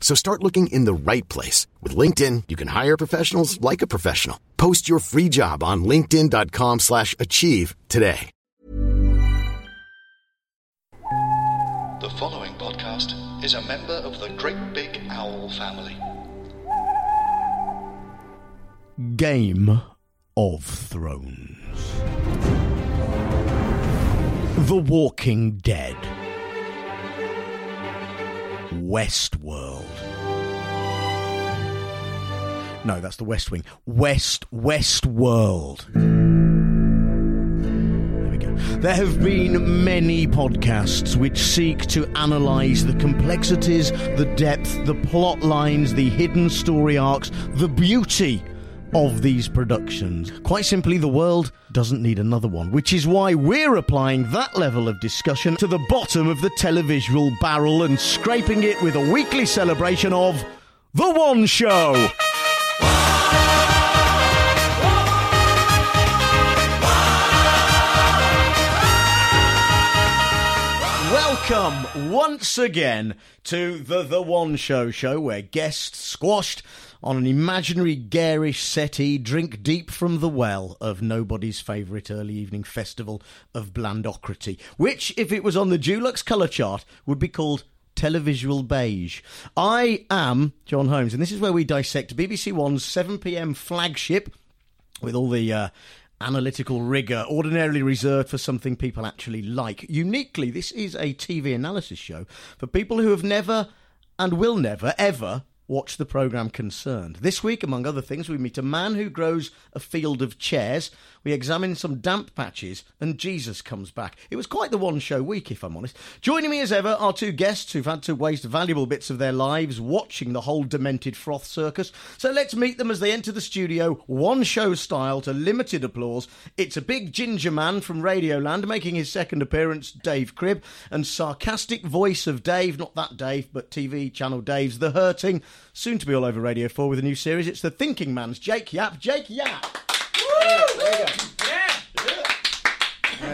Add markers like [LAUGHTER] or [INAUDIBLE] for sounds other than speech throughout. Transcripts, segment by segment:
So start looking in the right place. With LinkedIn, you can hire professionals like a professional. Post your free job on linkedin.com slash achieve today. The following podcast is a member of the Great Big Owl family. Game of Thrones. The Walking Dead. Westworld. No, that's the West Wing. West, Westworld. There we go. There have been many podcasts which seek to analyse the complexities, the depth, the plot lines, the hidden story arcs, the beauty of these productions. Quite simply, the world doesn't need another one, which is why we're applying that level of discussion to the bottom of the televisual barrel and scraping it with a weekly celebration of The One Show. Welcome once again to the The One Show show where guests squashed on an imaginary garish settee drink deep from the well of nobody's favourite early evening festival of blandocrity, which, if it was on the Dulux colour chart, would be called televisual beige. I am John Holmes, and this is where we dissect BBC One's 7pm flagship with all the uh, analytical rigour ordinarily reserved for something people actually like. Uniquely, this is a TV analysis show for people who have never and will never, ever watch the programme concerned. This week, among other things, we meet a man who grows a field of chairs. We examine some damp patches, and Jesus comes back. It was quite the one show week, if I'm honest. Joining me as ever are two guests who've had to waste valuable bits of their lives watching the whole demented froth circus. So let's meet them as they enter the studio, one show style to limited applause. It's a big ginger man from Radioland making his second appearance, Dave Cribb, and sarcastic voice of Dave, not that Dave, but TV channel Dave's The Hurting, soon to be all over Radio 4 with a new series. It's The Thinking Man's Jake Yapp. Jake Yapp!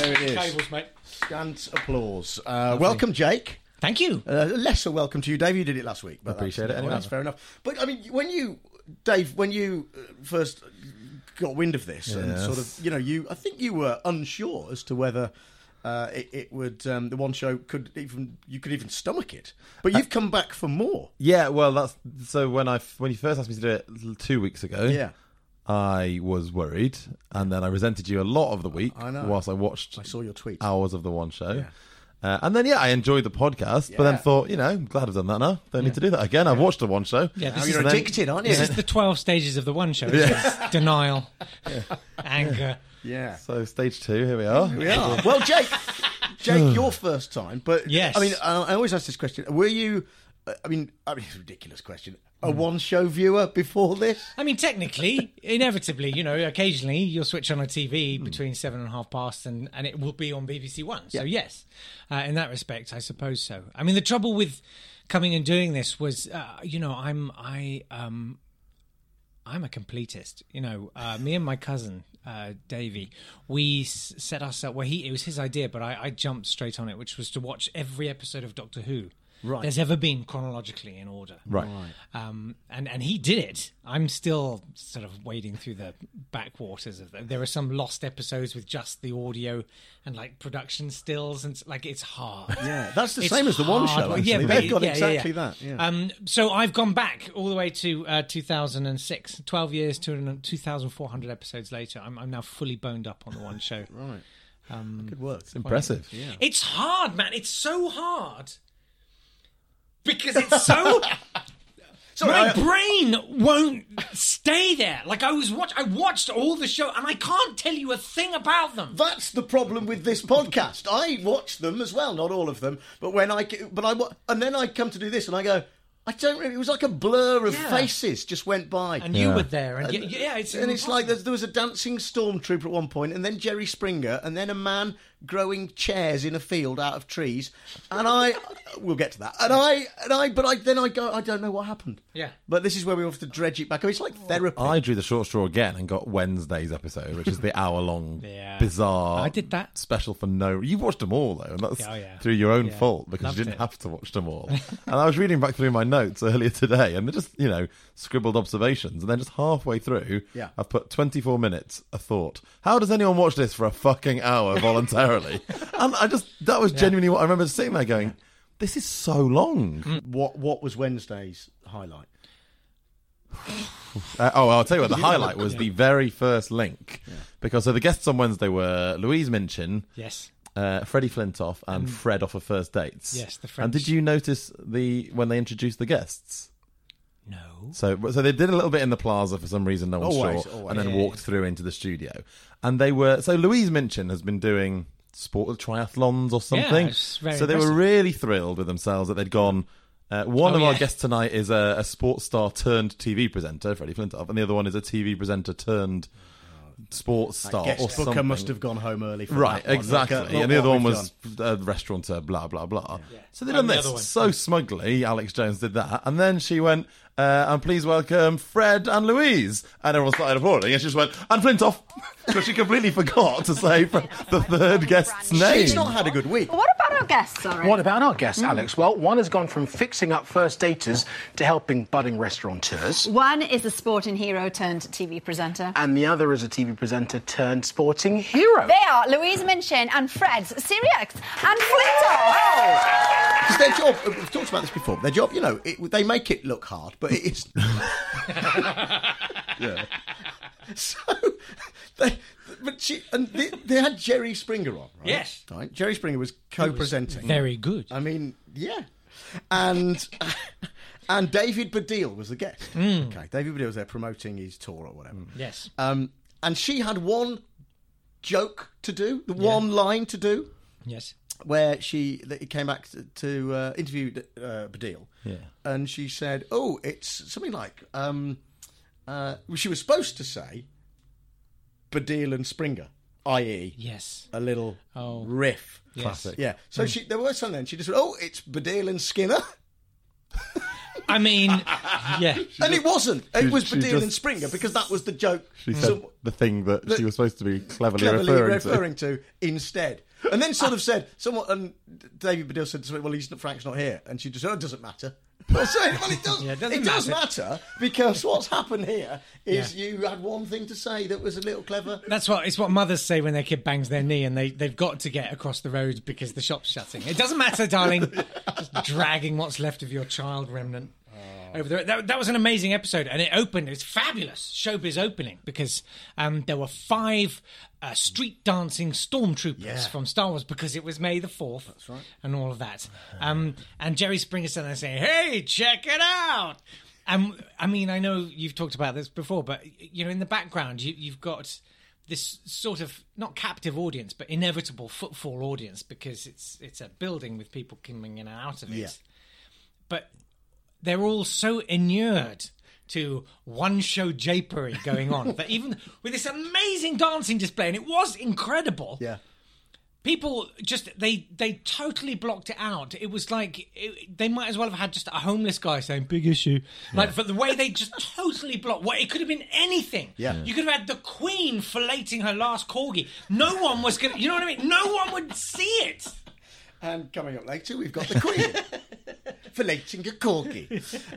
There it is. Cables, mate. Scant applause. Uh, welcome, Jake. Thank you. Uh, lesser welcome to you, Dave. You did it last week. But Appreciate that's, it anyway. That's fair enough. But I mean, when you, Dave, when you uh, first got wind of this and Yes. sort of, you know, you, I think you were unsure as to whether. Uh, it, it would um, the one show could even you could even stomach it, but you've come back for more. Yeah, well, that's so when I when you first asked me to do it l- two weeks ago. Yeah, I was worried, and then I resented you a lot of the week I know. whilst I watched I saw your tweet. hours of the one show. Yeah. Uh, and then yeah, I enjoyed the podcast, but Yeah. then thought, you know, I'm glad I've done that now. Don't need to do that again. I've watched the one show. Yeah, now this you're is, then- addicted, aren't you? this is the 12 stages of the one show. It's Denial, [LAUGHS] anger. yeah. So stage two, here we are. We are. well, Jake, Jake, [SIGHS] your first time, but Yes. I mean, I, I always ask this question: Were you? uh, I mean, I mean, it's a ridiculous question. A one-show viewer before this? I mean, technically, inevitably, you know, occasionally you'll switch on a TV between seven and a half past and, and it will be on BBC One. So, yes, uh, in that respect, I suppose so. I mean, the trouble with coming and doing this was, uh, you know, I'm, I, um, I'm a completist. You know, uh, me and my cousin uh, Davey, we s- set ourselves. Well, he it was his idea, but I, I jumped straight on it, which was to watch every episode of Doctor Who Right. there's ever been chronologically in order. Right. Um, and and he did it. I'm still sort of wading through the backwaters of them. There are some lost episodes with just the audio and like production stills, and like it's hard. [LAUGHS] Yeah, that's the It's same as the one show. Actually. Yeah, They've got yeah, yeah, exactly yeah. that. Yeah. Um, so I've gone back all the way to uh, 2006, 12 years 2,400 episodes later. I'm, I'm now fully boned up on the one [LAUGHS] show. right. Good work. It's Impressive. Yeah. It's hard, man. It's so hard because it's so. [LAUGHS] My brain won't stay there. Like I was watch, I watched all the show, and I can't tell you a thing about them. That's the problem with this podcast. I watch them as well, not all of them, but when I but I wa- and then I come to do this and I go, I don't. really It was like a blur of Yeah. faces just went by. And you Yeah. were there, and, y- yeah, it's and it's like there, there was a dancing stormtrooper at one point, and then Jerry Springer, and then a man growing chairs in a field out of trees. [LAUGHS] And I, we'll get to that. And I, and I, but I then I go, I don't know what happened. Yeah. But this is where we have to dredge it back. It's like oh. therapy. I drew the short straw again and got Wednesday's episode, which is the [LAUGHS] hour long, Yeah. bizarre. I did that. special for no. You watched them all though, and that's Oh, yeah. through your own Yeah. fault because Loved you didn't it. have to watch them all. [LAUGHS] and I was reading back through my notes earlier today, and they're just you know scribbled observations, and then just halfway through, Yeah. I've put twenty four minutes a thought. How does anyone watch this for a fucking hour voluntarily? And [LAUGHS] I just that was genuinely what I remember sitting there going. This is so long. what What was Wednesday's highlight? [SIGHS] Uh, oh, I'll tell you what. The [LAUGHS] highlight was the very first link, because so the guests on Wednesday were Louise Minchin, yes. uh, Freddie Flintoff, and Fred off of First Dates. Yes, the And did French- you notice the when they introduced the guests? No. So, so they did a little bit in the plaza for some reason, no one's Always, sure, always. and then Yeah, walked through into the studio. And they were so Louise Minchin has been doing sport triathlons or something. it's very so they were really thrilled with themselves that they'd gone. Uh, one Oh, of our guests tonight is a, a sports star turned TV presenter, Freddie Flintoff, and the other one is a TV presenter turned sports star or Guest booker something. must have gone home early. For Right, that one. exactly. Look at- look and the other one was done. a restaurateur, blah, blah, blah. So they've And done the this so smugly. Alex Jones did that. And then she went, uh, and please welcome Fred and Louise. And everyone started applauding. And she just went, and Flintoff. Because [LAUGHS] she completely forgot to say fr- [LAUGHS] [LAUGHS] the third guest's name. She's not had a good week. What about our guests, sorry? What about our guests, Alex? Well, one has gone from fixing up first daters to helping budding restaurateurs, One is a sporting hero turned TV presenter. and the other is a TV presenter turned sporting hero. They are Louise Minchin and Fred Sirieix and Flintoff. Because their job, we've talked about this before. Their job, you know, it, they make it look hard, but it is. [LAUGHS] Yeah. [LAUGHS] So, they, but she and they, they had Jerry Springer on, right? Yes. Right. Jerry Springer was co-presenting. Very good. I mean, yeah, and [LAUGHS] and David Baddiel was the guest. Okay, David Baddiel was there promoting his tour or whatever. Yes. Um, and she had one joke to do, the one line to do, Yes. Where she that he came back to, to uh, interview uh, Baddiel, Yeah. and she said, "Oh, it's something like." Um, uh, she was supposed to say Baddiel and Springer, i.e., Yes. a little Oh. riff. Classic. Yeah. So she there was something. She just said, "Oh, it's Baddiel and Skinner," I mean, [LAUGHS] yeah. and it wasn't. It she- was she Baddiel just- and Springer because that was the joke. She said some- the thing that the- she was supposed to be cleverly, cleverly referring, referring, to. to. instead. And then sort of said, someone, and David Baddiel said, to somebody, well, he's not, Frank's not here. And she just said, oh, it doesn't matter. [LAUGHS] Well, so, well it does, Yeah, it it does matter. matter because what's happened here is you had one thing to say that was a little clever. That's what it's what mothers say when their kid bangs their knee and they they've got to get across the road because the shop's shutting. It doesn't matter, darling. [LAUGHS] Just dragging what's left of your child remnant over there. That, that was an amazing episode, and it opened. It's fabulous showbiz opening because um, there were five uh, street dancing stormtroopers Yeah. from Star Wars because it was May the Fourth. That's right, and all of that. Um, and Jerry Springer sat there saying, "Hey, check it out." Um, I mean, I know you've talked about this before, but you know, in the background, you, you've got this sort of not captive audience, but inevitable footfall audience because it's it's a building with people coming in and out of it. Yeah. But they're all so inured to one show japery [LAUGHS] going on that even with this amazing dancing display, and it was incredible. Yeah. people just they they totally blocked it out. It was like it, they might as well have had just a homeless guy saying big issue. Like for the way they just [LAUGHS] totally blocked what it could have been anything. Yeah. you could have had the queen filleting her last corgi. No one was gonna you know what i mean? No one would see it. And coming up later, we've got the Queen. [LAUGHS] for lighting a corky.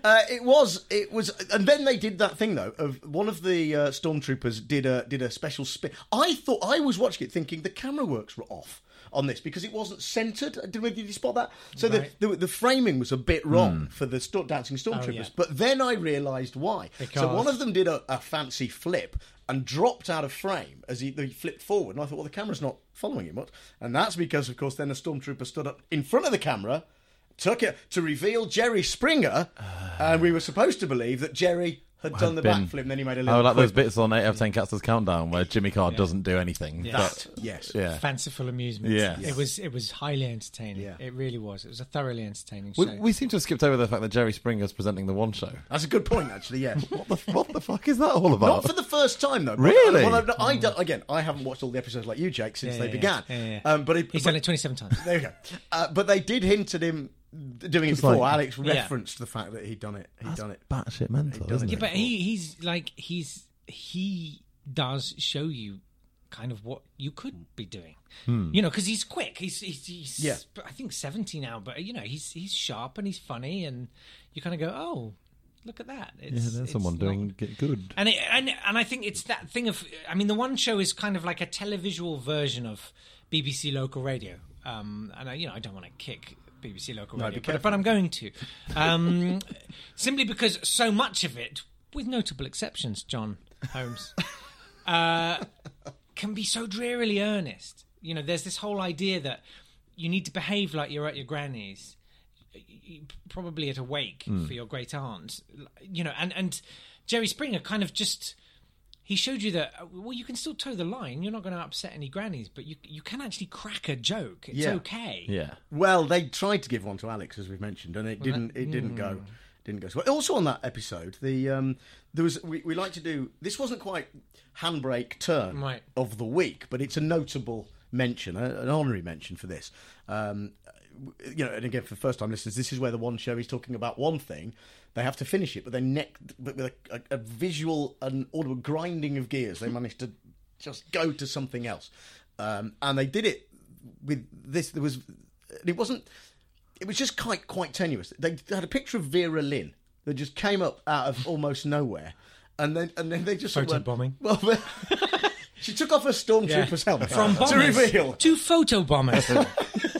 uh, it was, it was, and then they did that thing though. Of one of the uh, stormtroopers did a did a special spin. I thought I was watching it thinking the camera works were off on this because it wasn't centered. Did, did you spot that? So Right. the, the the framing was a bit wrong for the sto- dancing stormtroopers. yeah. But then I realised why. So one of them did a, a fancy flip and dropped out of frame as he, he flipped forward. And I thought, well, the camera's not following him much. And that's because, of course, then a stormtrooper stood up in front of the camera, took it to reveal Jerry Springer. and we were supposed to believe that Jerry had done the been- backflip and then he made a little Oh, like those quip. bits on 8 out of 10 Cats Does Countdown where Jimmy Carr doesn't do anything. Yeah. But, That, yes. yeah. Fanciful amusement. Yes. It was it was highly entertaining. Yeah. It really was. It was a thoroughly entertaining We, show. we seem to have skipped over the fact that Jerry Springer's presenting the one show. That's a good point, actually, yes. [LAUGHS] What the, what the fuck is that all about? Not for the first time, though. But- Really? Well, I, I don't- again, I haven't watched all the episodes like you, Jake, since Yeah, they yeah, began. yeah, yeah. Um, but it, He's but- done it 27 times. [LAUGHS] There you go. Uh, but they did hint at him doing it Just before. like- Alex Yeah. referenced the fact that he'd done it. He'd done it. batshit mental, does isn't it. it? Yeah, but he he's like he's he does show you kind of what you could be doing. You know, because he's quick. He's he's, he's Yeah. I think seventy now, but you know he's he's sharp and he's funny, and you kind of go, oh, look at that. It's, Yeah, there's it's someone not- doing it good. And, it, and and I think it's that thing of I mean the one show is kind of like a televisual version of BBC local radio. Um, and I, you know I don't want to kick BBC local radio, be but, but I'm going to, um, [LAUGHS] simply because so much of it, with notable exceptions, John Holmes, uh, can be so drearily earnest. You know, there's this whole idea that you need to behave like you're at your granny's probably at a wake for your great aunt you know and and jerry springer kind of just he showed you that uh, well you can still toe the line you're not going to upset any grannies but you you can actually crack a joke it's Yeah. okay Yeah. Well, they tried to give one to Alex, as we've mentioned, and it didn't. It didn't go. Didn't go. So well. Also on that episode, the um, there was we, we like to do. This wasn't quite handbrake turn Right. of the week, but it's a notable mention, a, an honorary mention for this. Um, you know, and again for first time listeners, this is where the one show is talking about one thing. They have to finish it, but they neck but with a, a, a visual and audible grinding of gears. They managed to just go to something else, um, and they did it with this. There was it wasn't. It was just quite quite tenuous. They had a picture of Vera Lynn that just came up out of [LAUGHS] almost nowhere, and then and then they just Photo bombing. Well, [LAUGHS] she took off her stormtrooper's helmet from to reveal. to photo bombers [LAUGHS]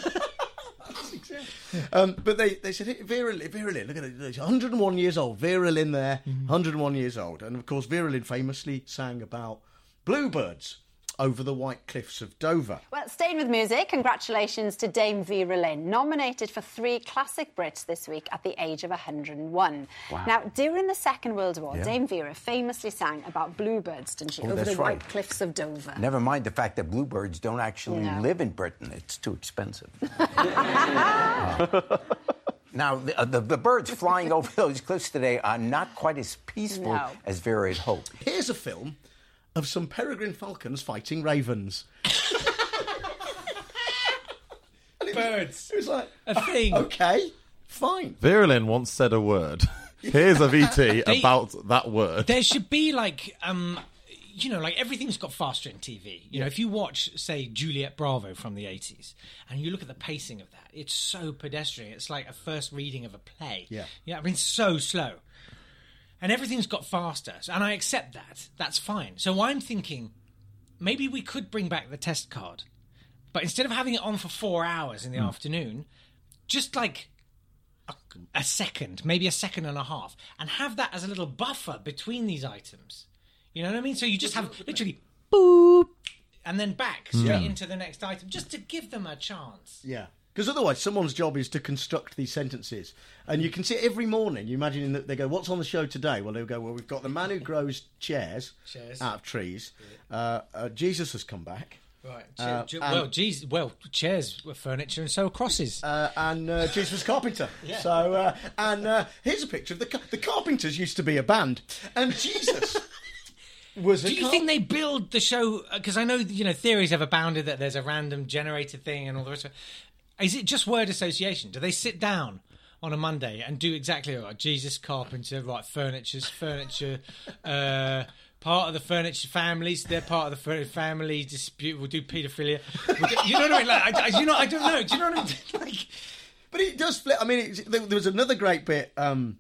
[LAUGHS] Um, but they, they said, hey, Vera, Lynn- Vera Lynn, look at it, she's 101 years old. Vera Lynn there, 101 years old. And of course, Vera Lynn famously sang about bluebirds over the white cliffs of Dover. Well, staying with music, congratulations to Dame Vera Lynn, nominated for three classic Brits this week at the age of 101. Now, during the Second World War, Dame Vera famously sang about bluebirds, didn't she, Oh, over the that's white cliffs of Dover. Never mind the fact that bluebirds don't actually No. live in Britain. It's too expensive. [LAUGHS] Now, the, uh, the, the birds flying over those cliffs today are not quite as peaceful No. as Vera had hoped. Here's a film of some peregrine falcons fighting ravens. birds It was like, a thing okay, fine. Vera once said a word. Here's a VT [LAUGHS] about that word. there should be like um you know like everything's got faster in tv you know if you watch say juliet bravo from the 80s and you look at the pacing of that it's so pedestrian it's like a first reading of a play Yeah. yeah i mean so slow and everything's got faster and i accept that that's fine so i'm thinking maybe we could bring back the test card but instead of having it on for four hours in the hmm. afternoon just like a, a second, maybe a second and a half, and have that as a little buffer between these items. You know what I mean? So you just have literally boop, and then back straight into the next item, just to give them a chance. Yeah. Because otherwise, someone's job is to construct these sentences. And you can see every morning. You imagine that they go, What's on the show today? Well, they'll go, Well, we've got the man who grows chairs, Chairs. out of trees. Uh, uh, Jesus has come back. Right. Uh, well, geez, well, chairs were furniture, and so were crosses. Uh, and uh, Jesus was carpenter. [LAUGHS] So, uh, and uh, here's a picture of the car- the Carpenters used to be a band, and Jesus [LAUGHS] was. a Do you car- think they build the show? Because I know you know theories have abounded that there's a random generator thing and all the rest. of it. Is it just word association? Do they sit down on a Monday and do exactly right? Jesus Carpenter, right? Furniture's furniture. Uh, Part of the furniture families, they're part of the furniture family dispute. We'll do paedophilia. We'll do- you know what I mean? Like, I, I- you know, I don't know. Do you know what I mean? [LAUGHS] Like, But it does flip. I mean, there, there was another great bit um,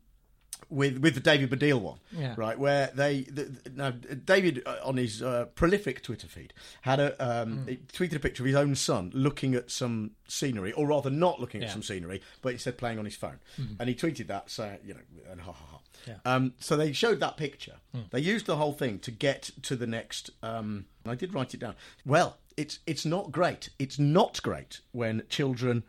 with with the David Baddiel one, Yeah. right? Where they the, now David uh, on his uh, prolific Twitter feed had a um, Mm. tweeted a picture of his own son looking at some scenery, or rather not looking at some scenery, but instead playing on his phone, and he tweeted that saying, you know, and ha ha ha. Yeah. Um, so they showed that picture. They used the whole thing to get to the next. Um, I did write it down. Well, it's it's not great. It's not great when children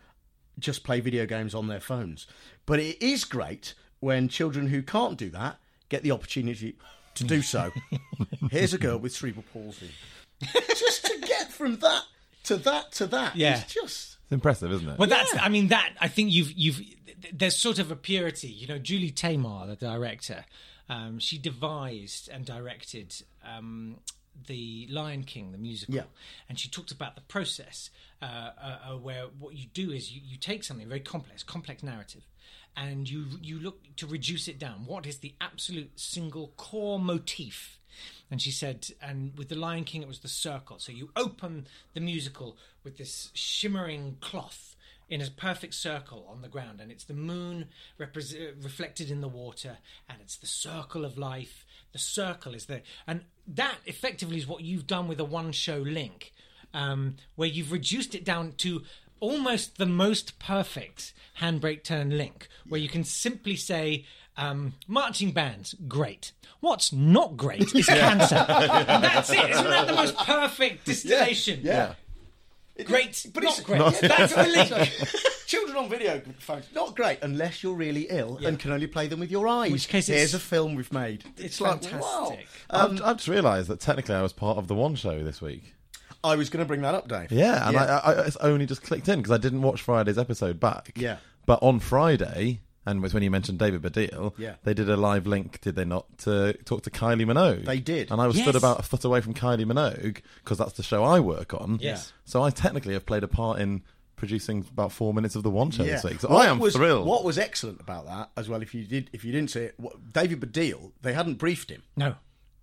just play video games on their phones, but it is great when children who can't do that get the opportunity to do so. [LAUGHS] Here's a girl with cerebral palsy. just to get from that to that to that. Yeah. it's just. It's impressive, isn't it? Well, that's. I mean, that. I think you've. You've. There's sort of a purity. You know, Julie Taymor, the director, um, she devised and directed um, the Lion King, the musical, Yeah. and she talked about the process uh, uh, uh, where what you do is you, you take something very complex, complex narrative. And you you look to reduce it down. What is the absolute single core motif and she said, and with The Lion King, it was the circle. So you open the musical with this shimmering cloth in a perfect circle on the ground, and it's the moon repres- reflected in the water, and it's the circle of life. The circle is there, and that effectively is what you've done with a one-show link, um, where you've reduced it down to almost the most perfect handbrake turn link, where you can simply say. Um, marching bands, great. What's not great is [LAUGHS] cancer. [LAUGHS] And that's it. Isn't that the most perfect distillation? Yeah. Great, But not it's- great. Not- That's the link. [LAUGHS] Children on video phones, not great unless you're really ill and can only play them with your eyes. which case here's a film we've made. It's like, fantastic. wow. I've, I've just realised that technically I was part of the one show this week. I was going to bring that up, Dave. Yeah, and I, I, it's only just clicked in because I didn't watch Friday's episode back. Yeah. But on Friday, and it was when you mentioned David Baddiel, Yeah. they did a live link, did they not, to talk to Kylie Minogue? They did. And I was stood about a foot away from Kylie Minogue because that's the show I work on. Yes. So I technically have played a part in producing about four minutes of the one show Yeah. this week. So What I am was, thrilled. What was excellent about that, as well, if you did, if you didn't see it, what, David Baddiel, they hadn't briefed him No.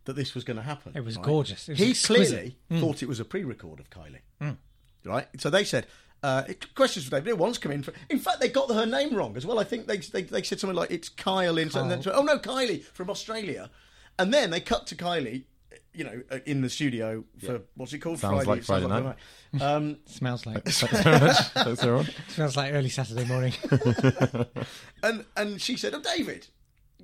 That this was going to happen. It was right? gorgeous. It was he exquisite. clearly thought it was a pre-record of Kylie, right? So they said. Uh, questions for David. One's come in. For, in fact, they got her name wrong as well. I think they they, they said something like it's Kyle in. And then, oh no, Kylie from Australia. And then they cut to Kylie, you know, uh, in the studio for what's it called? Sounds like Friday Sounds night. Night. [LAUGHS] Um, Smells like Thanks very [LAUGHS] much. Thanks, smells like early Saturday morning. [LAUGHS] and and she said, "Oh, David,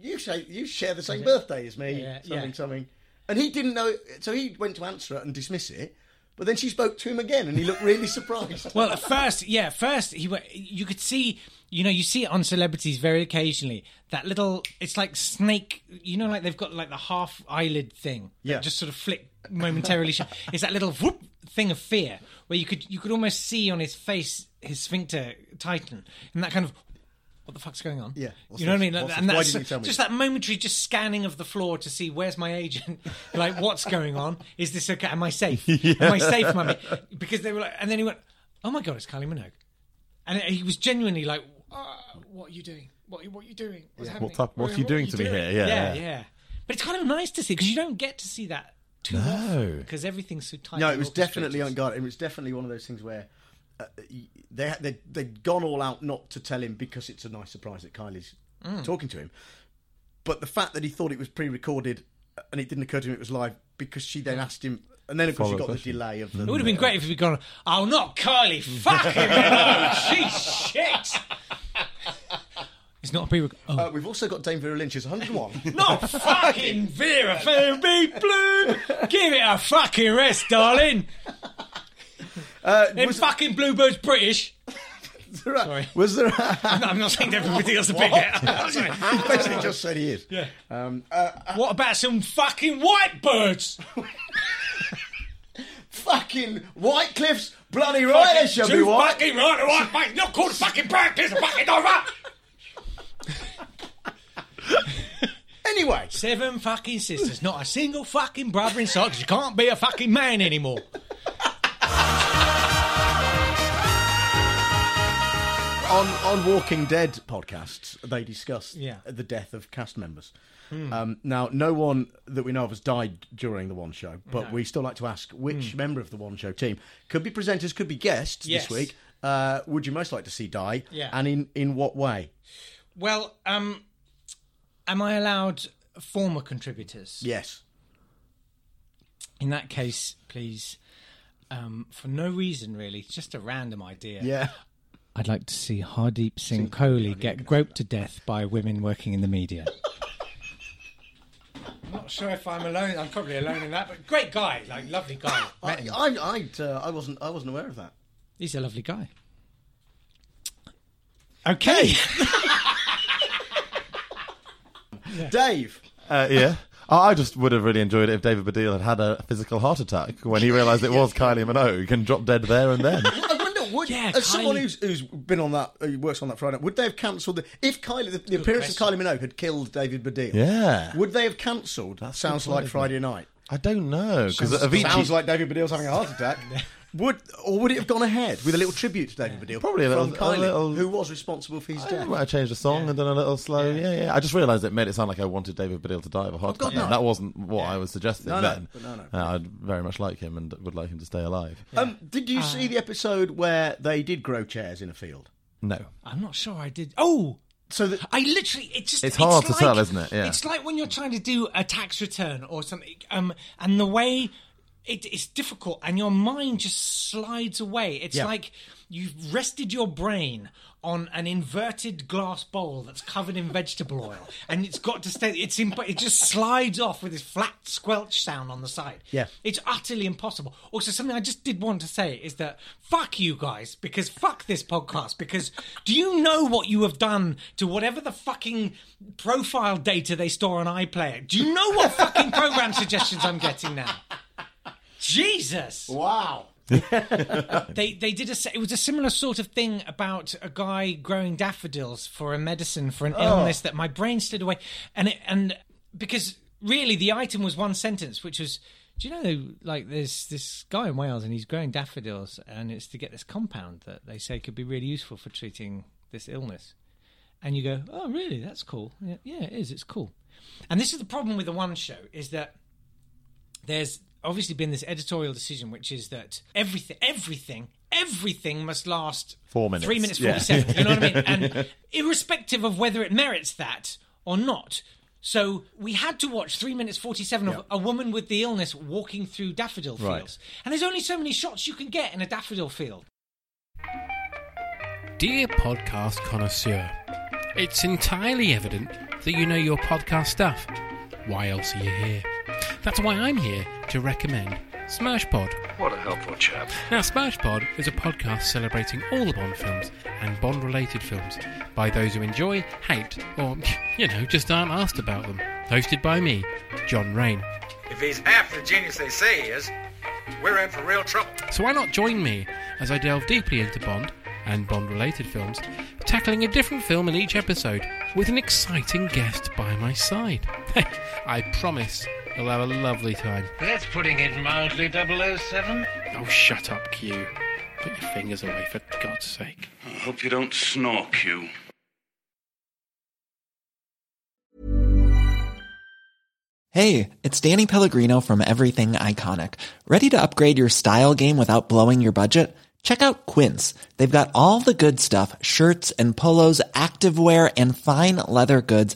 you say you share the same birthday as me, Yeah, something, yeah. something." And he didn't know, so he went to answer it and dismiss it. But then she spoke to him again, and he looked really [LAUGHS] surprised. well, at first, yeah, first he went. You could see, you know, you see it on celebrities very occasionally. That little, it's like snake. You know, like they've got like the half eyelid thing. that Yeah. just sort of flick momentarily. [LAUGHS] it's that little whoop thing of fear where you could you could almost see on his face his sphincter tighten, and that kind of. What the fuck's going on? Yeah. What's you know what I mean? What's and this? Why didn't you tell me? just that momentary, just scanning of the floor to see where's my agent. [LAUGHS] like, what's going on? Is this okay? Am I safe? [LAUGHS] Am I safe, mummy? Because they were like, and then he went, "Oh my god, it's Kylie Minogue," and he was genuinely like, "Uh, "What are you doing? What, what are you doing? What's happening? What type- what are you What doing to me here? Yeah, yeah, yeah. yeah. But it's kind of nice to see because you don't get to see that too No. because everything's so tight. no, it was definitely unguarded. It was definitely one of those things where they they they'd gone all out not to tell him because it's a nice surprise that Kylie's Mm. talking to him. But the fact that he thought it was pre-recorded and it didn't occur to him it was live because she then asked him, and then of course you got Follow-up the delay of the. It would have been great if he'd gone, "Oh, not Kylie, [LAUGHS] fucking Minogue, she's shit." It's not a pre. Oh. Uh, we've also got Dame Vera Lynch's 101. [LAUGHS] Not fucking Vera Fairby Blue. Give it a fucking rest, darling. Uh, was, fucking Bluebird's British. [LAUGHS] sorry. was there? I'm not saying everybody else a big [LAUGHS] [LAUGHS] he basically just said he is. Yeah. Um, uh, What about some fucking white birds? fucking White Cliffs, bloody right, they should be white. fucking right, right, mate. Not called fucking practice, fucking over. Anyway, Seven fucking sisters, not a single fucking brother inside because you can't be a fucking man anymore. On on Walking Dead podcasts, they discuss Yeah. the death of cast members. Um, now, no one that we know of has died during the One Show, but we still like to ask which member of the One Show team could be presenters, could be guests Yes. this week. uh, would you most like to see die? Yeah. And in, in what way? Well, um, am I allowed former contributors? Yes. In that case, please, um, for no reason really, just a random idea. Yeah. I'd like to see Hardeep Singh Kohli get groped to death by women working in the media. I'm not sure if I'm alone. I'm probably alone in that, but great guy, like lovely guy. Met I, him. I, I'd, uh, I wasn't I wasn't aware of that. He's a lovely guy. Okay. [LAUGHS] Dave. Uh, yeah. I I just would have really enjoyed it if David Baddiel had had a physical heart attack when he realised it [LAUGHS] was Kylie Minogue and dropped dead there and then. [LAUGHS] I wonder, would, Yeah, as someone who's, who's been on that, who works on that Friday, would they have cancelled the, if Kylie, the, the appearance of Kylie Minogue had killed David Baddiel? Yeah. Would they have cancelled Sounds Like Friday Night? I don't know because it Sounds like David Baddiel's having a heart [LAUGHS] attack. Would or would it have gone ahead with a little tribute to David Baddiel? Probably a from little- a little- who was responsible for his I death. might have changed the song and done a little slow. Yeah, yeah. I just realised it made it sound like I wanted David Baddiel to die of a heart God, attack. no. That wasn't what I was suggesting No, no, then. no, no. Uh, I'd very much like him and would like him to stay alive. Um, did Uh, you see the episode where they did grow chairs in a field? No. I'm not sure I did. Oh, So that I literally, it just. It's hard to like- tell, isn't it? Yeah. It's like when you're trying to do a tax return or something, um, and the way it, it's difficult, and your mind just slides away. It's Yeah. like you've rested your brain on an inverted glass bowl that's covered in vegetable oil, and it's got to stay. It's imp- it just slides off with this flat squelch sound on the side. Yeah. It's utterly impossible. Also, something I just did want to say is that fuck you guys, because fuck this podcast, because do you know what you have done to whatever the fucking profile data they store on iPlayer? Do you know what fucking program suggestions I'm getting now? Jesus! wow. [LAUGHS] They they did a it was a similar sort of thing about a guy growing daffodils for a medicine for an oh. illness that my brain slid away, and it, and because really the item was one sentence, which was. Do you know, like, there's this guy in Wales and he's growing daffodils, and it's to get this compound that they say could be really useful for treating this illness. And you go, oh, really? That's cool. Yeah, yeah, it is. It's cool. And this is the problem with the one show is that there's obviously been this editorial decision, which is that everything, everything, everything must last Four minutes. three minutes Yeah. forty-seven. You know what I mean? And [LAUGHS] irrespective of whether it merits that or not. So we had to watch three minutes forty-seven of a woman with the illness walking through daffodil fields, Right. and there's only so many shots you can get in a daffodil field. Dear podcast connoisseur, it's entirely evident that you know your podcast stuff. Why else are you here? That's why I'm here to recommend Smershpod. What a helpful chap. Now, Smershpod is a podcast celebrating all the Bond films and Bond related films by those who enjoy, hate, or, [LAUGHS] you know, just aren't asked about them. Hosted by me, John Rain. If he's half the genius they say he is, we're in for real trouble. So why not join me as I delve deeply into Bond and Bond related films, tackling a different film in each episode with an exciting guest by my side. [LAUGHS] I promise you'll have a lovely time. That's putting it mildly, 007. Oh, shut up, Q. Put your fingers away, for God's sake. I hope you don't snore, Q. Hey, it's Danny Pellegrino from Everything Iconic. Ready to upgrade your style game without blowing your budget? Check out Quince. They've got all the good stuff shirts and polos, activewear, and fine leather goods,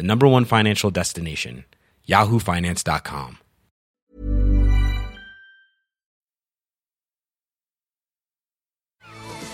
the number one financial destination, yahoofinance.com.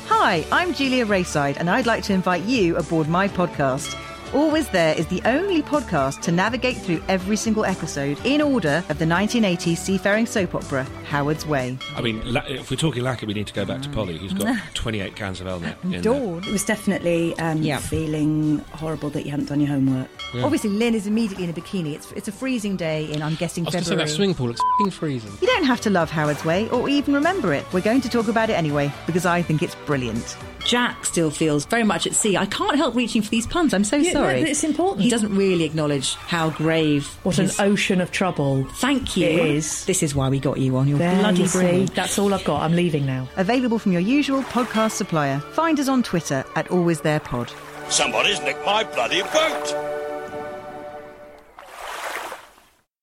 Hi, I'm Julia Rayside, and I'd like to invite you aboard my podcast. Always There is the only podcast to navigate through every single episode in order of the 1980s seafaring soap opera, Howard's Way. I mean, if we're talking lacquer, we need to go back to Polly, who's got [LAUGHS] 28 cans of Elnett. in. Dawn. It was definitely um, feeling horrible that you hadn't done your homework. Yeah. Obviously, Lynn is immediately in a bikini. It's, it's a freezing day in, I'm guessing, I was going to say February. that swimming pool looks f***ing freezing. You don't have to love Howard's Way or even remember it. We're going to talk about it anyway because I think it's brilliant. Jack still feels very much at sea. I can't help reaching for these puns. I'm so Yeah, sorry. No, it's important. He doesn't really acknowledge how grave. What an ocean of trouble. Thank you. It is. This is why we got you on your There bloody you brain. That's all I've got. I'm leaving now. Available from your usual podcast supplier. Find us on Twitter at Always There Pod. Somebody's nicked my bloody boat!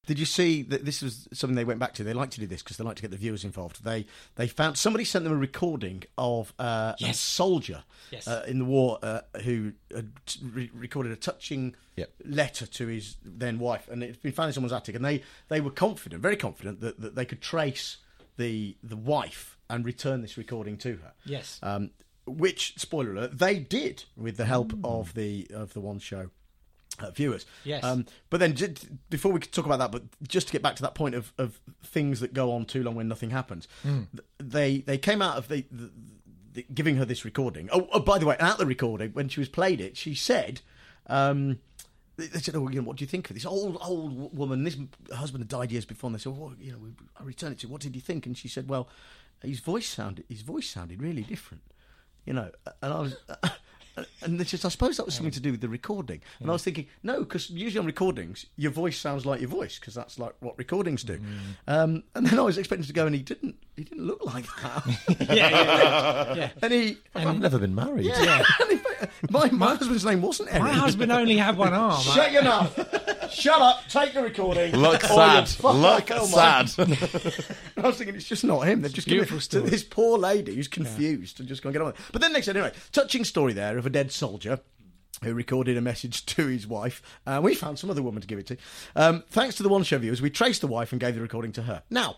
Did you see that this was something they went back to? They like to do this because they like to get the viewers involved. They they found somebody sent them a recording of uh, a soldier Yes. uh, in the war uh, who had re- recorded a touching letter to his then wife, and it's been found in someone's attic. And they, they were confident, very confident, that, that they could trace the the wife and return this recording to her. Yes. Um, which spoiler alert, they did with the help of the of the one show uh, viewers. Yes. Um, but then, j- before we could talk about that, but just to get back to that point of, of things that go on too long when nothing happens, Mm. th- they they came out of the, the, the giving her this recording. Oh, oh, by the way, at the recording when she was played it, she said. Um, they they said, "Oh, you know, what do you think of this old old woman? This husband had died years before." And they said, "Well, you know, I returned it to. you. What did you think?" And she said, "Well, his voice sounded his voice sounded really different, you know." And I was, and they just I suppose that was something to do with the recording. And I was thinking, no, because usually on recordings, your voice sounds like your voice because that's like what recordings do. Um, and then I was expecting to go, and he didn't. He didn't look like that. [LAUGHS] Yeah, yeah, yeah. Yeah. [LAUGHS] And he, I've never been married. yeah. [LAUGHS] my, my husband's name wasn't Eric. My husband only had one arm. Shut your mouth. Shut up. Take the recording. Look Or sad. you'd Look like, oh sad. I was thinking it's just not him. They're just giving it to this poor lady who's confused and just going to get on with it. But then they said, anyway, touching story there of a dead soldier who recorded a message to his wife. Uh, we found some other woman to give it to. Um, thanks to the One Show viewers, we traced the wife and gave the recording to her. Now,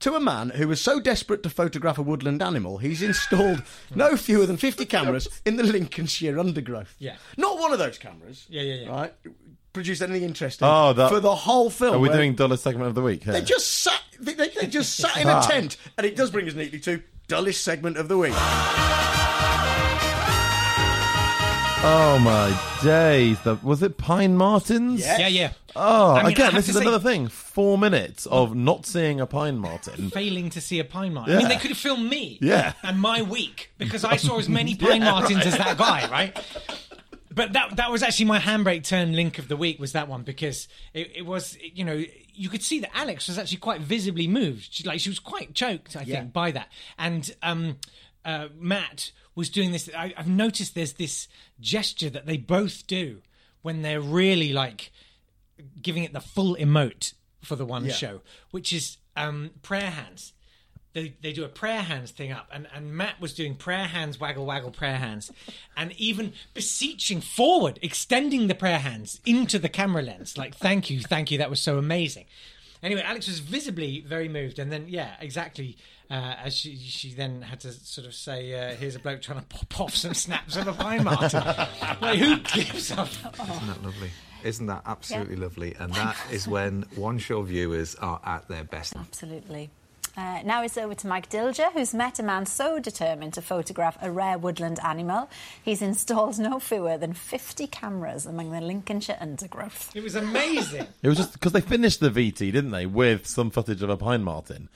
to a man who was so desperate to photograph a woodland animal, he's installed [LAUGHS] no fewer than 50 cameras in the Lincolnshire undergrowth. Yeah. Not one of those cameras. Yeah, yeah, yeah. Right? Produced anything interesting Oh, that- for the whole film. Are we doing dullest segment of the week? They just sat. They, they, they just sat in a Ah. tent, and it does bring us neatly to dullest segment of the week. Oh my days! The, was it Pine Martens? Yes. Yeah, yeah. Oh, I mean, I again, have this to is say- another thing. Four minutes of not seeing a Pine Marten. Failing to see a pine marten. I mean, Yeah. they could have filmed me. Yeah. And my week because I saw as [LAUGHS] many pine Yeah, martins right. as that guy, [LAUGHS] right? But that that was actually my handbrake turn link of the week was that one because it, it was you know you could see that Alex was actually quite visibly moved she, like she was quite choked I Yeah. think by that and um, uh, Matt was doing this I, I've noticed there's this gesture that they both do when they're really like giving it the full emote for the one Yeah. show, which is um, prayer hands. They, they do a prayer hands thing up, and, and Matt was doing prayer hands, waggle, waggle, prayer hands, and even beseeching forward, extending the prayer hands into the camera lens. Like, thank you, thank you, that was so amazing. Anyway, Alex was visibly very moved, and then, yeah, exactly. Uh, as she, she then had to sort of say, uh, "Here's a bloke trying to pop off some snaps of a pine marten." [LAUGHS] like, who gives up? Isn't that lovely? Isn't that absolutely lovely? And that is when one show viewers are at their best. Absolutely. Uh, now it's over to Mike Dilger, who's met a man so determined to photograph a rare woodland animal, he's installed no fewer than 50 cameras among the Lincolnshire undergrowth. It was amazing. [LAUGHS] It was just because they finished the VT, didn't they, with some footage of a Pine Marten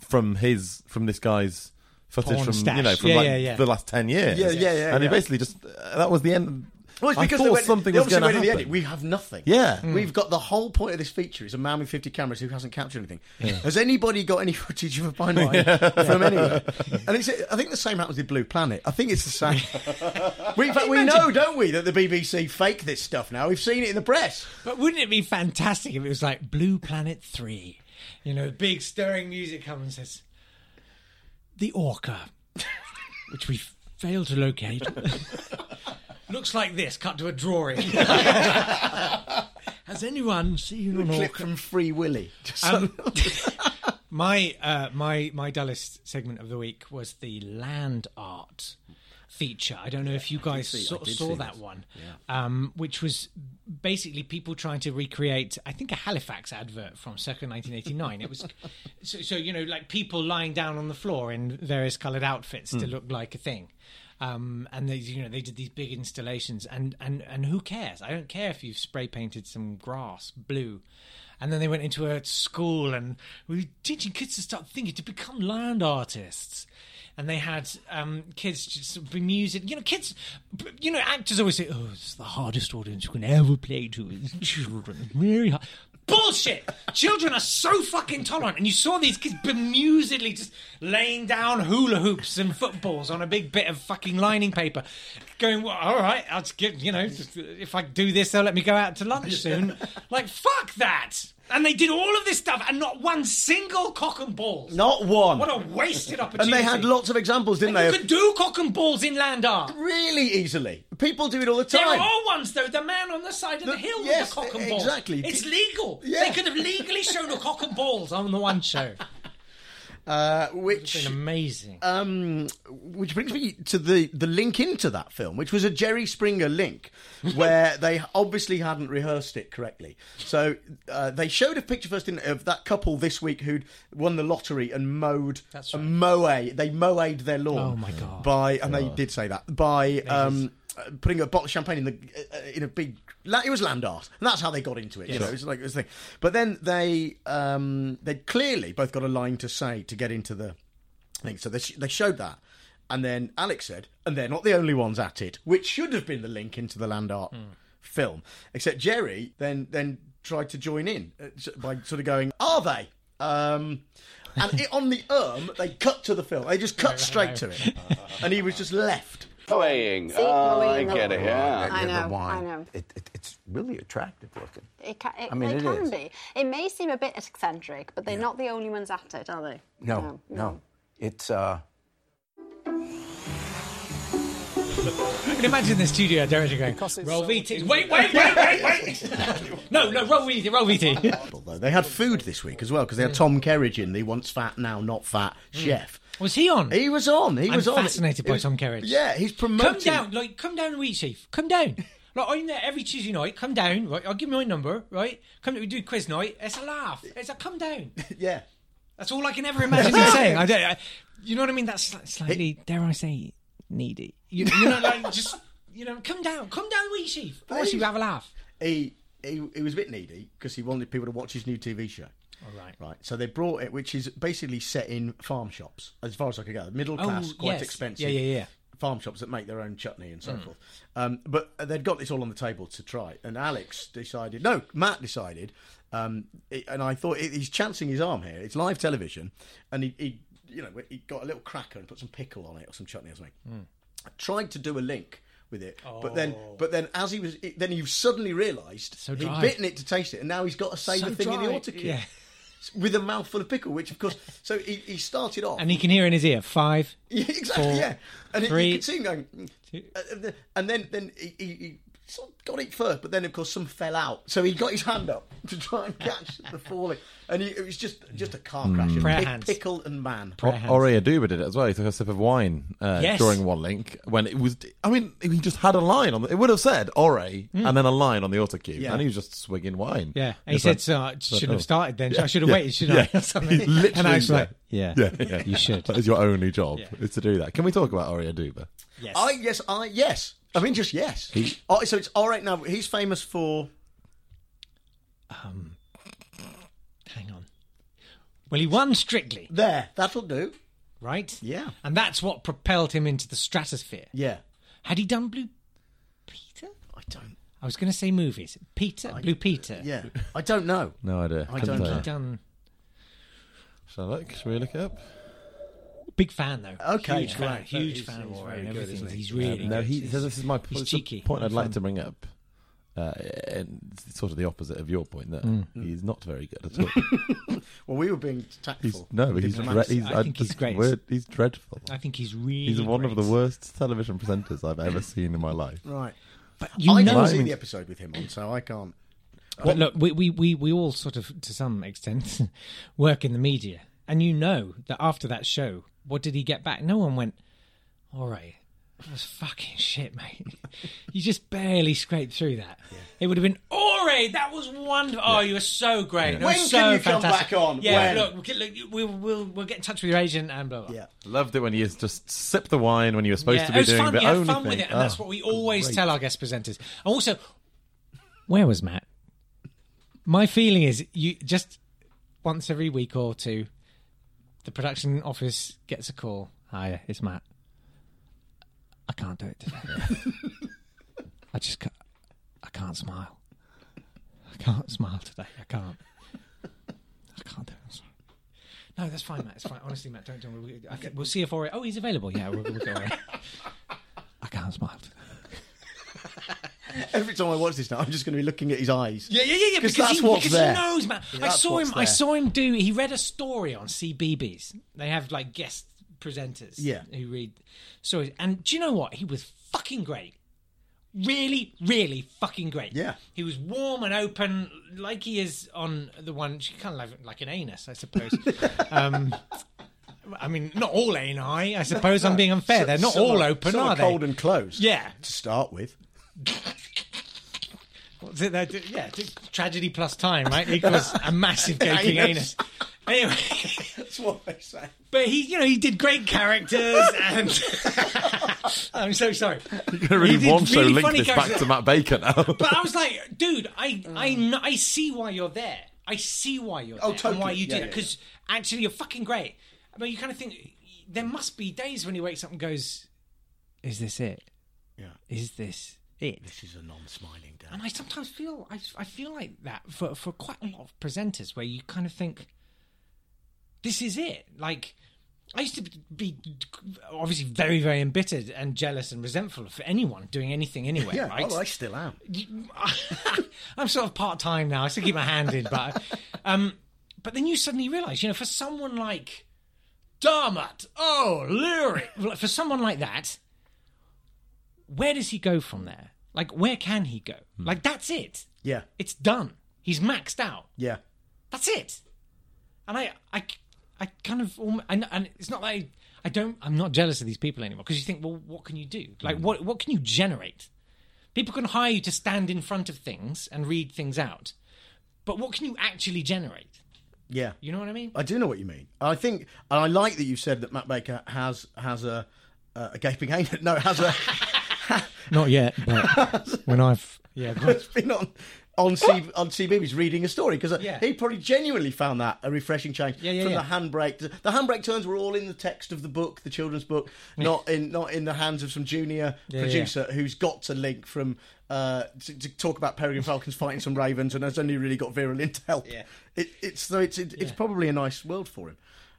from his from this guy's footage Porn from stash. you know from Yeah, like yeah, yeah. the last ten years. Yeah, yeah, yeah, And he basically just uh, that was the end. Well, it's I because thought they went, something was going to went in the happen. edit. We have nothing. Yeah. Hmm. We've got the whole point of this feature is a man with 50 cameras who hasn't captured anything. Yeah. Has anybody got any [LAUGHS] footage of a pine marten from anywhere? And it's, I think the same happens with Blue Planet. I think it's the same. [LAUGHS] we, in fact, we know, don't we, that the BBC fake this stuff now. We've seen it in the press. But wouldn't it be fantastic if it was like Blue Planet 3? You know, big stirring music comes and says, "The orca, [LAUGHS] which we failed to locate, looks like this." Cut to a drawing. [LAUGHS] [LAUGHS] Has anyone seen an Clip from Free Willy. Um, [LAUGHS] my uh, my my dullest segment of the week was the land art feature. I don't know if you guys see- saw, saw that this. one, um, which was basically people trying to recreate, I think, a Halifax advert from circa 1989. it was so, so you know, like people lying down on the floor in various coloured outfits to Hmm. look like a thing. Um, and they, you know, they did these big installations, and, and, and who cares? I don't care if you've spray painted some grass blue. And then they went into a school and we were teaching kids to start thinking to become land artists. And they had um, kids just be music. You know, kids. You know, actors always say, "Oh, it's the hardest audience you can ever play to is children. Very hard." Bullshit! Children are so fucking tolerant, and you saw these kids bemusedly just laying down hula hoops and footballs on a big bit of fucking lining paper, going, well, "All right, I'll just get you know, if I do this, they'll let me go out to lunch [LAUGHS] soon." like, fuck that! And they did all of this stuff, and not one single cock and balls. Not one. What a wasted opportunity! and they had lots of examples, didn't And they? you could do cock and balls in land art. really easily. People do it all the time. There are ones though. The man on the side of the, The- hill yes, with the cock and balls. exactly. It's legal. Yeah. They could have legally shown a cock and balls on the one show. [LAUGHS] Uh, which amazing. Um, which brings me to the the link into that film, which was a Jerry Springer link, [LAUGHS] where they obviously hadn't rehearsed it correctly. So uh, they showed a picture first in, of that couple this week who'd won the lottery and mowed That's a right. mow. They mowed their lawn. Oh, my God. By and they did say that by um, uh, putting a bottle of champagne in the uh, in a big. It was land art, and that's how they got into it. You know, it's like this thing. But then they um, they clearly both got a line to say to get into the thing. So they, sh- they showed that. And then Alex said, and they're not the only ones at it, which should have been the link into the land art film. Except Jerry then then tried to join in uh, by sort of going, are they? Um, and it, on the [LAUGHS] erm, they cut to the film. They just cut straight to it. and he was just left. Playing. See, Oh, I the get it, yeah. I the know, wine. I know. It, it, it's really attractive looking. It can, it, I mean, it it can is. be. It may seem a bit eccentric, but they're not the only ones at it, are they? No, no. It's uh I can imagine the studio director going, "Roll VT." Wait, wait, wait, wait, wait. no, no, roll VT, roll VT. Although they had food this week as well because they had Tom Kerridge in, the once fat now not fat hmm. chef. Was he on? He was on. He I'm was on. fascinated by was- Tom Kerridge. Yeah, he's promoting. Come down, like, come down, Wheat Chief. Come down. [LAUGHS] Like, I'm there every Tuesday night. Come down, right? I'll give you my number, right? Come, we do quiz night. It's a laugh. It's a come down. [LAUGHS] yeah. That's all I can ever imagine him [LAUGHS] saying. I don't. I, you know what I mean? That's sli- slightly, dare I say, needy. [LAUGHS] You, you know, like just you know, come down, come down, Wheat Chief. Want you have a laugh. He, he he was a bit needy because he wanted people to watch his new TV show. All right. Right. So they brought it, which is basically set in farm shops, as far as I could go. Middle class, Oh, quite yes. expensive. Yeah, yeah, yeah. Farm shops that make their own chutney and so Mm. forth. Um, but they'd got this all on the table to try. And Alex decided, no, Matt decided, um, and I thought he's chancing his arm here. It's live television. And he, he, you know, he got a little cracker and put some pickle on it or some chutney or something. Mm. Tried to do a link with it, but then, Oh. but then, as he was, then he suddenly realised So he'd bitten it to taste it, and now he's got to save So the thing in the dry, autocue yeah. with a mouthful of pickle, which of course, so he, he started off, And he can hear in his ear five. [LAUGHS] yeah, exactly, four, yeah, and he- three, you could see him going, mm, uh, uh, and then then he, he, he sort of got it first, but then of course some fell out, so he got his hand up to try and catch [LAUGHS] the falling, and he, it was just just a car crash, of Prayer pick- hands. pickle and man. O- Ore Oduba did it as well. He took a sip of wine uh, Yes. during one link when it was. I mean, he just had a line on. The, it would have said Ore Mm. and then a line on the autocue, Yeah. and he was just swigging wine. Yeah, and he said, like- "So I shouldn't oh. have started then. Yeah, I should have yeah, waited, shouldn't I?" yeah. [LAUGHS] Something. Literally And I was said- like, yeah, yeah, yeah. you should. That is your only job Yeah. is to do that. Can we talk about Ore Oduba? Yes. I yes, I yes. I mean, just yes. He- oh, so it's all right now. He's famous for Um, hang on. Well, he won Strictly, there. That'll do. right? Yeah. And that's what propelled him into the stratosphere. Yeah. Had he done Blue Peter? I don't. I was going to say movies. Peter, I, Blue Peter. Yeah, I don't know. No idea. I Couldn't don't tell know. you. Done. Shall I look? Shall we look it up? Big fan though. Okay, huge fan, great. huge He's- fan he's of very and good, everything. isn't he? He's really no, good. he. He's- So this is my he's cheeky. point I'd like to bring up. Uh, and it's sort of the opposite of your point there. Mm. He's not very good at all. [LAUGHS] well, we were being tactful. He's, no, he's, dre- he's, I think he's great. weird- he's dreadful. I think he's really. He's one of the worst television presenters I've ever [LAUGHS] seen in my life. Right. But you I know, didn't see the episode with him on, so I can't. But look, we, we, we, we all sort of, to some extent, [LAUGHS] work in the media. And you know that after that show, what did he get back? No one went, all right, that was fucking shit, mate. [LAUGHS] you just barely scraped through that. It would have been, all right, that was wonderful. Oh, you were so great. It When was can so you come back on? Yeah, When? look, we'll, get- look, we'll, we'll, we'll get in touch with your agent and blah, blah. Yeah. Loved it when you just sip the wine when you were supposed Yeah, to it be was doing fun. the You had only fun thing. with it, and that's Oh, what we always great. tell our guest presenters. And also, where was Matt? My feeling is you just once every week or two, the production office gets a call. Hi, it's Matt. I can't do it today. [LAUGHS] I just can't, I can't smile. I can't smile today. I can't. I can't do it. I'm sorry. No, that's fine, Matt. It's fine. Honestly, Matt, don't don't. worry. I think- We'll see if already. Oh, he's available. Yeah, we'll, we'll go away. [LAUGHS] I can't smile today. [LAUGHS] [LAUGHS] Every time I watch this now, I'm just going to be looking at his eyes. Yeah, yeah, yeah, yeah. Because Because, that's he, what's because there. he knows, man. Yeah, I saw him. what's I saw him do. He read a story on CBeebies. They have like guest presenters. Yeah. who read stories. And do you know what? He was fucking great. Really, really fucking great. Yeah. He was warm and open, like he is on the one. She Kind of like, like an anus, I suppose. [LAUGHS] um, I mean, not all ani. I I suppose I'm being unfair. They're not Some all open, some are are they? cold and closed. Yeah. To start with. What's it there? Yeah, tragedy plus time, right? Equals a [LAUGHS] massive gaping anus. Anus. Anyway, [LAUGHS] That's what they say. but he, you know, he did great characters, [LAUGHS] and I'm so sorry. You're going to really He did want to really link funny this back to Matt Baker now. But I was like, dude, I, mm. I, kn- I see why you're there. I see why you're Oh, there and why you do Yeah, that yeah, because actually you're fucking great. I mean, you kind of think there must be days when he wakes up and goes, "Is this it? Yeah. Is this it?" This is a non-smiling day. And I sometimes feel I, I feel like that for for quite a lot of presenters where you kind of think this is it. Like I used to be obviously very very embittered and jealous and resentful for anyone doing anything anywhere. [LAUGHS] yeah, right? oh, I still am. [LAUGHS] [LAUGHS] I'm sort of part time now. I still keep my hand in, but um, but then you suddenly realise, you know, for someone like Dermot, oh Leary, for someone like that, where does he go from there? Like, where can he go? Hmm. Like, that's it. Yeah, It's done. He's maxed out. yeah. That's it. And I, I, I kind of, and, and it's not like I don't, I'm not jealous of these people anymore because you think, well, what can you do? Hmm. Like, what, what can you generate? People can hire you to stand in front of things and read things out, but what can you actually generate? Yeah. You know what I mean? I do know what you mean. I think, and I like that you said that Matt Baker has has a a gaping anus. [LAUGHS] No, has a [LAUGHS] Not yet, but [LAUGHS] when I've, yeah, has been on on C, on CBeebies reading a story because Yeah. he probably genuinely found that a refreshing change Yeah, yeah, from yeah. the handbrake. To, the handbrake turns were all in the text of the book, the children's book, not in not in the hands of some junior Yeah, producer who's got to link from uh, to, to talk about Peregrine [LAUGHS] Falcons fighting some ravens and has only really got Virulent to help. Yeah. It, it's so it's it, it's probably a nice world for him.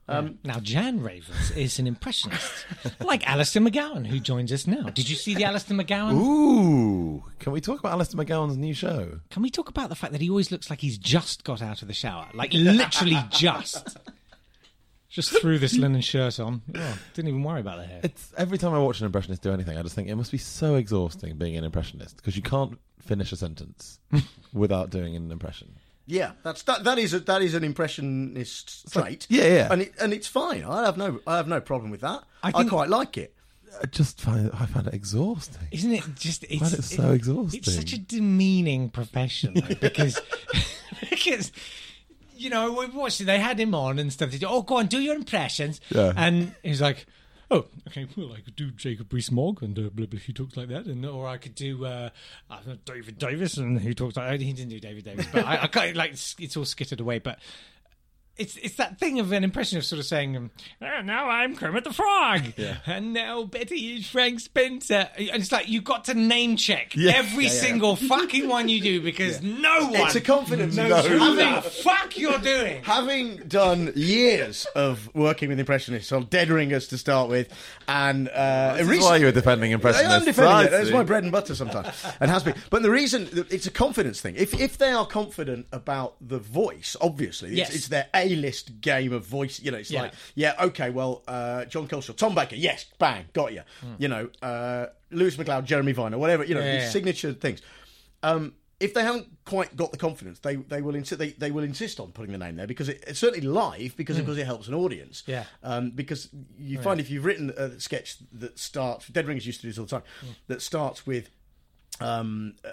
Um, now, Jan Ravens is an impressionist, [LAUGHS] like Alistair McGowan, who joins us now. Did you see the Alistair McGowan? Ooh, can we talk about Alistair McGowan's new show? Can we talk about the fact that he always looks like he's just got out of the shower? Like, literally [LAUGHS] just. Just threw this linen shirt on. Oh, didn't even worry about the hair. It's every time I watch an impressionist do anything, I just think it must be so exhausting being an impressionist because you can't finish a sentence [LAUGHS] without doing an impression. Yeah, that's that. That is a, that is an impressionist like- trait. yeah, yeah. and it, and it's fine. I have no I have no problem with that. I I, quite like it. I just find it, I find it exhausting. Isn't it just? It's, find it so exhausting. It's such a demeaning profession though, because [LAUGHS] because you know we watched it. They had him on and stuff. They said, oh, go on, do your impressions. Yeah. And he's like. Oh, okay. Well, I could do Jacob Rees-Mogg, and uh, blah, blah, he talks like that, and or I could do uh, David Davis, and he talks like he didn't do David Davis, but I, I can't, like it's, it's all skittered away. But it's it's that thing of an impression of sort of saying, um, "Oh, now I'm Kermit the Frog, Yeah. and now Betty is Frank Spencer. And it's like you've got to name check Yeah. every Yeah, yeah. single fucking one you do because no one It's a confidence. knows No. who the Having- [LAUGHS] fuck you're doing. Having done years of working with impressionists on Dead Ringers to start with, and uh, This is why you were defending I impressionists. am defending I it. That's see. my bread and butter sometimes, and has been. But the reason it's a confidence thing. If if they are confident about the voice, obviously, it's, Yes. it's their A-list game of voice. You know, it's Yeah. like, yeah, okay, well, uh, John Culshaw, Tom Baker, yes, bang, got you. You know, uh, Lewis MacLeod, Jeremy Vine, or whatever. You know. Yeah, these yeah. signature things. Um, if they haven't quite got the confidence, they they will insist they, they will insist on putting the name there because it, it's certainly live because of course it helps an audience. Yeah. Um, because you find if you've written a sketch that starts, Dead Ringers used to do this all the time, Hmm. that starts with um, uh,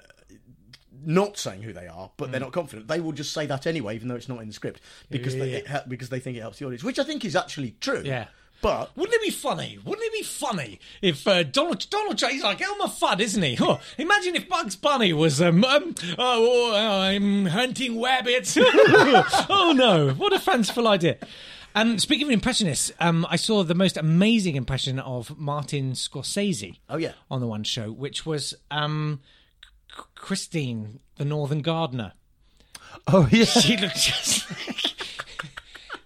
not saying who they are, but Hmm. they're not confident. They will just say that anyway, even though it's not in the script, because Yeah, they because they think it helps the audience, which I think is actually true. Yeah. But Wouldn't it be funny? Wouldn't it be funny if uh, Donald Donald Trump? He's like Elmer Fudd, isn't he? Oh, imagine if Bugs Bunny was um, um oh, oh, I'm hunting rabbits. [LAUGHS] oh no! What a fanciful idea. Um, speaking of impressionists, um, I saw the most amazing impression of Martin Scorsese. Oh yeah, on the one show, which was um, Christine, the Northern Gardener. Oh yeah, [LAUGHS] she looked just. like...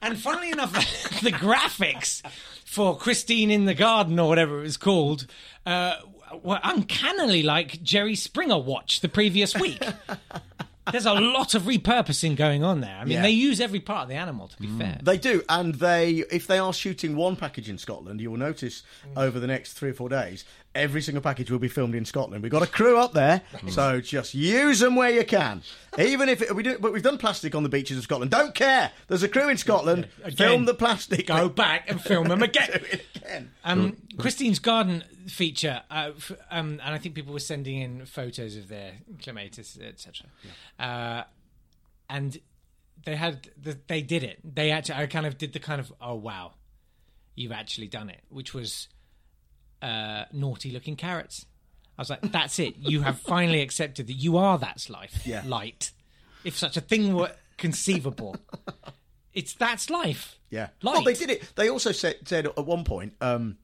and funnily enough, [LAUGHS] the graphics for Christine in the Garden or whatever it was called uh, were uncannily like Jerry Springer watch the previous week. There's a lot of repurposing going on there. I mean, Yeah. they use every part of the animal. To be fair, They do, and they if they are shooting one package in Scotland, you will notice over the next three or four days, every single package will be filmed in Scotland. We've got a crew up there, so just use them where you can. Even if it, we do, but we've done plastic on the beaches of Scotland. Don't care. There's a crew in Scotland. Again, film the plastic. Go back and film them [LAUGHS] again. Again. Um, Christine's Garden feature, uh, f- um, and I think people were sending in photos of their clematis, etc. Uh, and they had, the, they did it. They actually, I kind of did the kind of, oh wow, you've actually done it, which was uh, naughty looking carrots. I was like, that's it. You have finally accepted that you are that's life. Yeah. Light. If such a thing were conceivable, it's that's life. Yeah. Light. Well, they did it. They also said, said at one point um,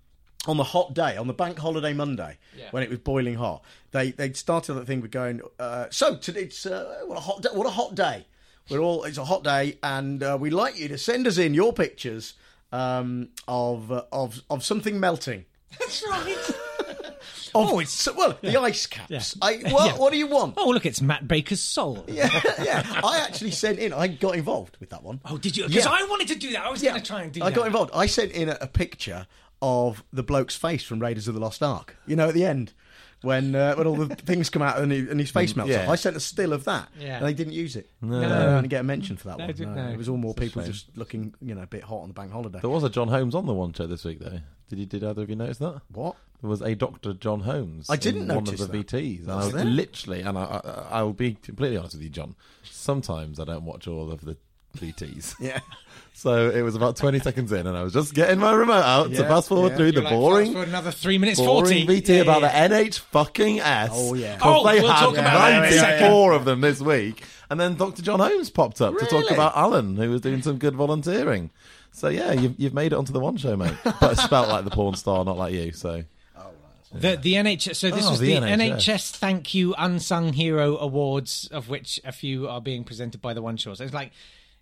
on the hot day, on the bank holiday Monday, Yeah. when it was boiling hot, they they started that thing with going. Uh, so today, it's uh, what a hot day, what a hot day. We're all it's a hot day, and uh, we'd like you to send us in your pictures um, of of of something melting. That's right. [LAUGHS] oh, it's so, well the ice caps. I, what, Yeah. what do you want? Oh, look, it's Matt Baker's soul. [LAUGHS] Yeah, yeah. I actually sent in. I got involved with that one. Oh, did you? Because Yeah. I wanted to do that. I was going to try and do that. I that. got involved. I sent in a, a picture of the bloke's face from Raiders of the Lost Ark. You know, at the end when uh, when all the [LAUGHS] things come out and, he, and his face melts yeah. off. I sent a still of that, Yeah. and they didn't use it. No. Uh, I didn't get a mention for that No, one. No, no. It was all more It's people just looking, you know, a bit hot on the bank holiday. There was a John Holmes on the one show this week, though. Did you? Did either of you notice that? What? There was a Doctor John Holmes. I didn't in notice one of the that. VTs. And I Was was there? literally, and I, I, I will be completely honest with you, John. Sometimes I don't watch all of the VTs. [LAUGHS] Yeah. So it was about 20 seconds in, and I was just getting my remote out to Yeah, fast forward yeah. through the You're like, boring, fast another three minutes boring 40. VT Yeah, about yeah. the NH fucking S. Oh, yeah. 'Cause Oh, they we'll had talk about that in a 94 second. of them this week, and then Dr. John Holmes popped up to talk Really? about Alan, who was doing some good volunteering. So yeah, you've, you've made it onto the one show, mate. But it's spelt like the porn star, not like you. So The the NHS. So this Oh, was the the, NHS. NHS Thank You Unsung Hero Awards, of which a few are being presented by the One Show. So it's like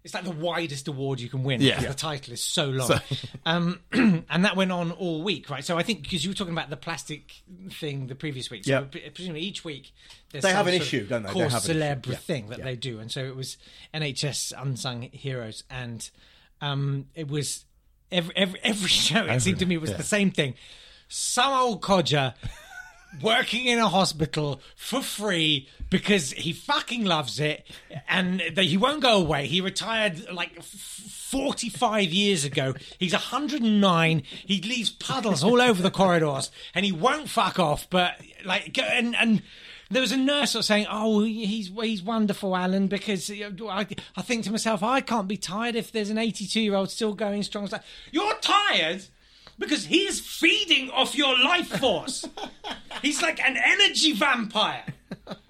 it's like the widest award you can win. Yeah. because Yeah. the title is so long. So- [LAUGHS] Um, [CLEARS THROAT] and that went on all week, right? So I think because you were talking about the plastic thing the previous week. So Yeah. pre- presumably each week there's They some have an sort of issue, don't they? They Cause have an issue. celebre Yeah. thing that Yeah. they do, and so it was NHS Unsung Heroes, and um, it was every every every [LAUGHS] show. It seemed to me was yeah. the same thing. Some old codger working in a hospital for free because he fucking loves it and that he won't go away. He retired like f- 45 years ago. He's 109. He leaves puddles all over the corridors and he won't fuck off. But like, go- and, and, there was a nurse saying, "Oh, he's he's wonderful, Alan." Because I, I think to myself, I can't be tired if there's an 82 year old still going strong. Like, You're tired because he's feeding off your life force. he's like an energy vampire.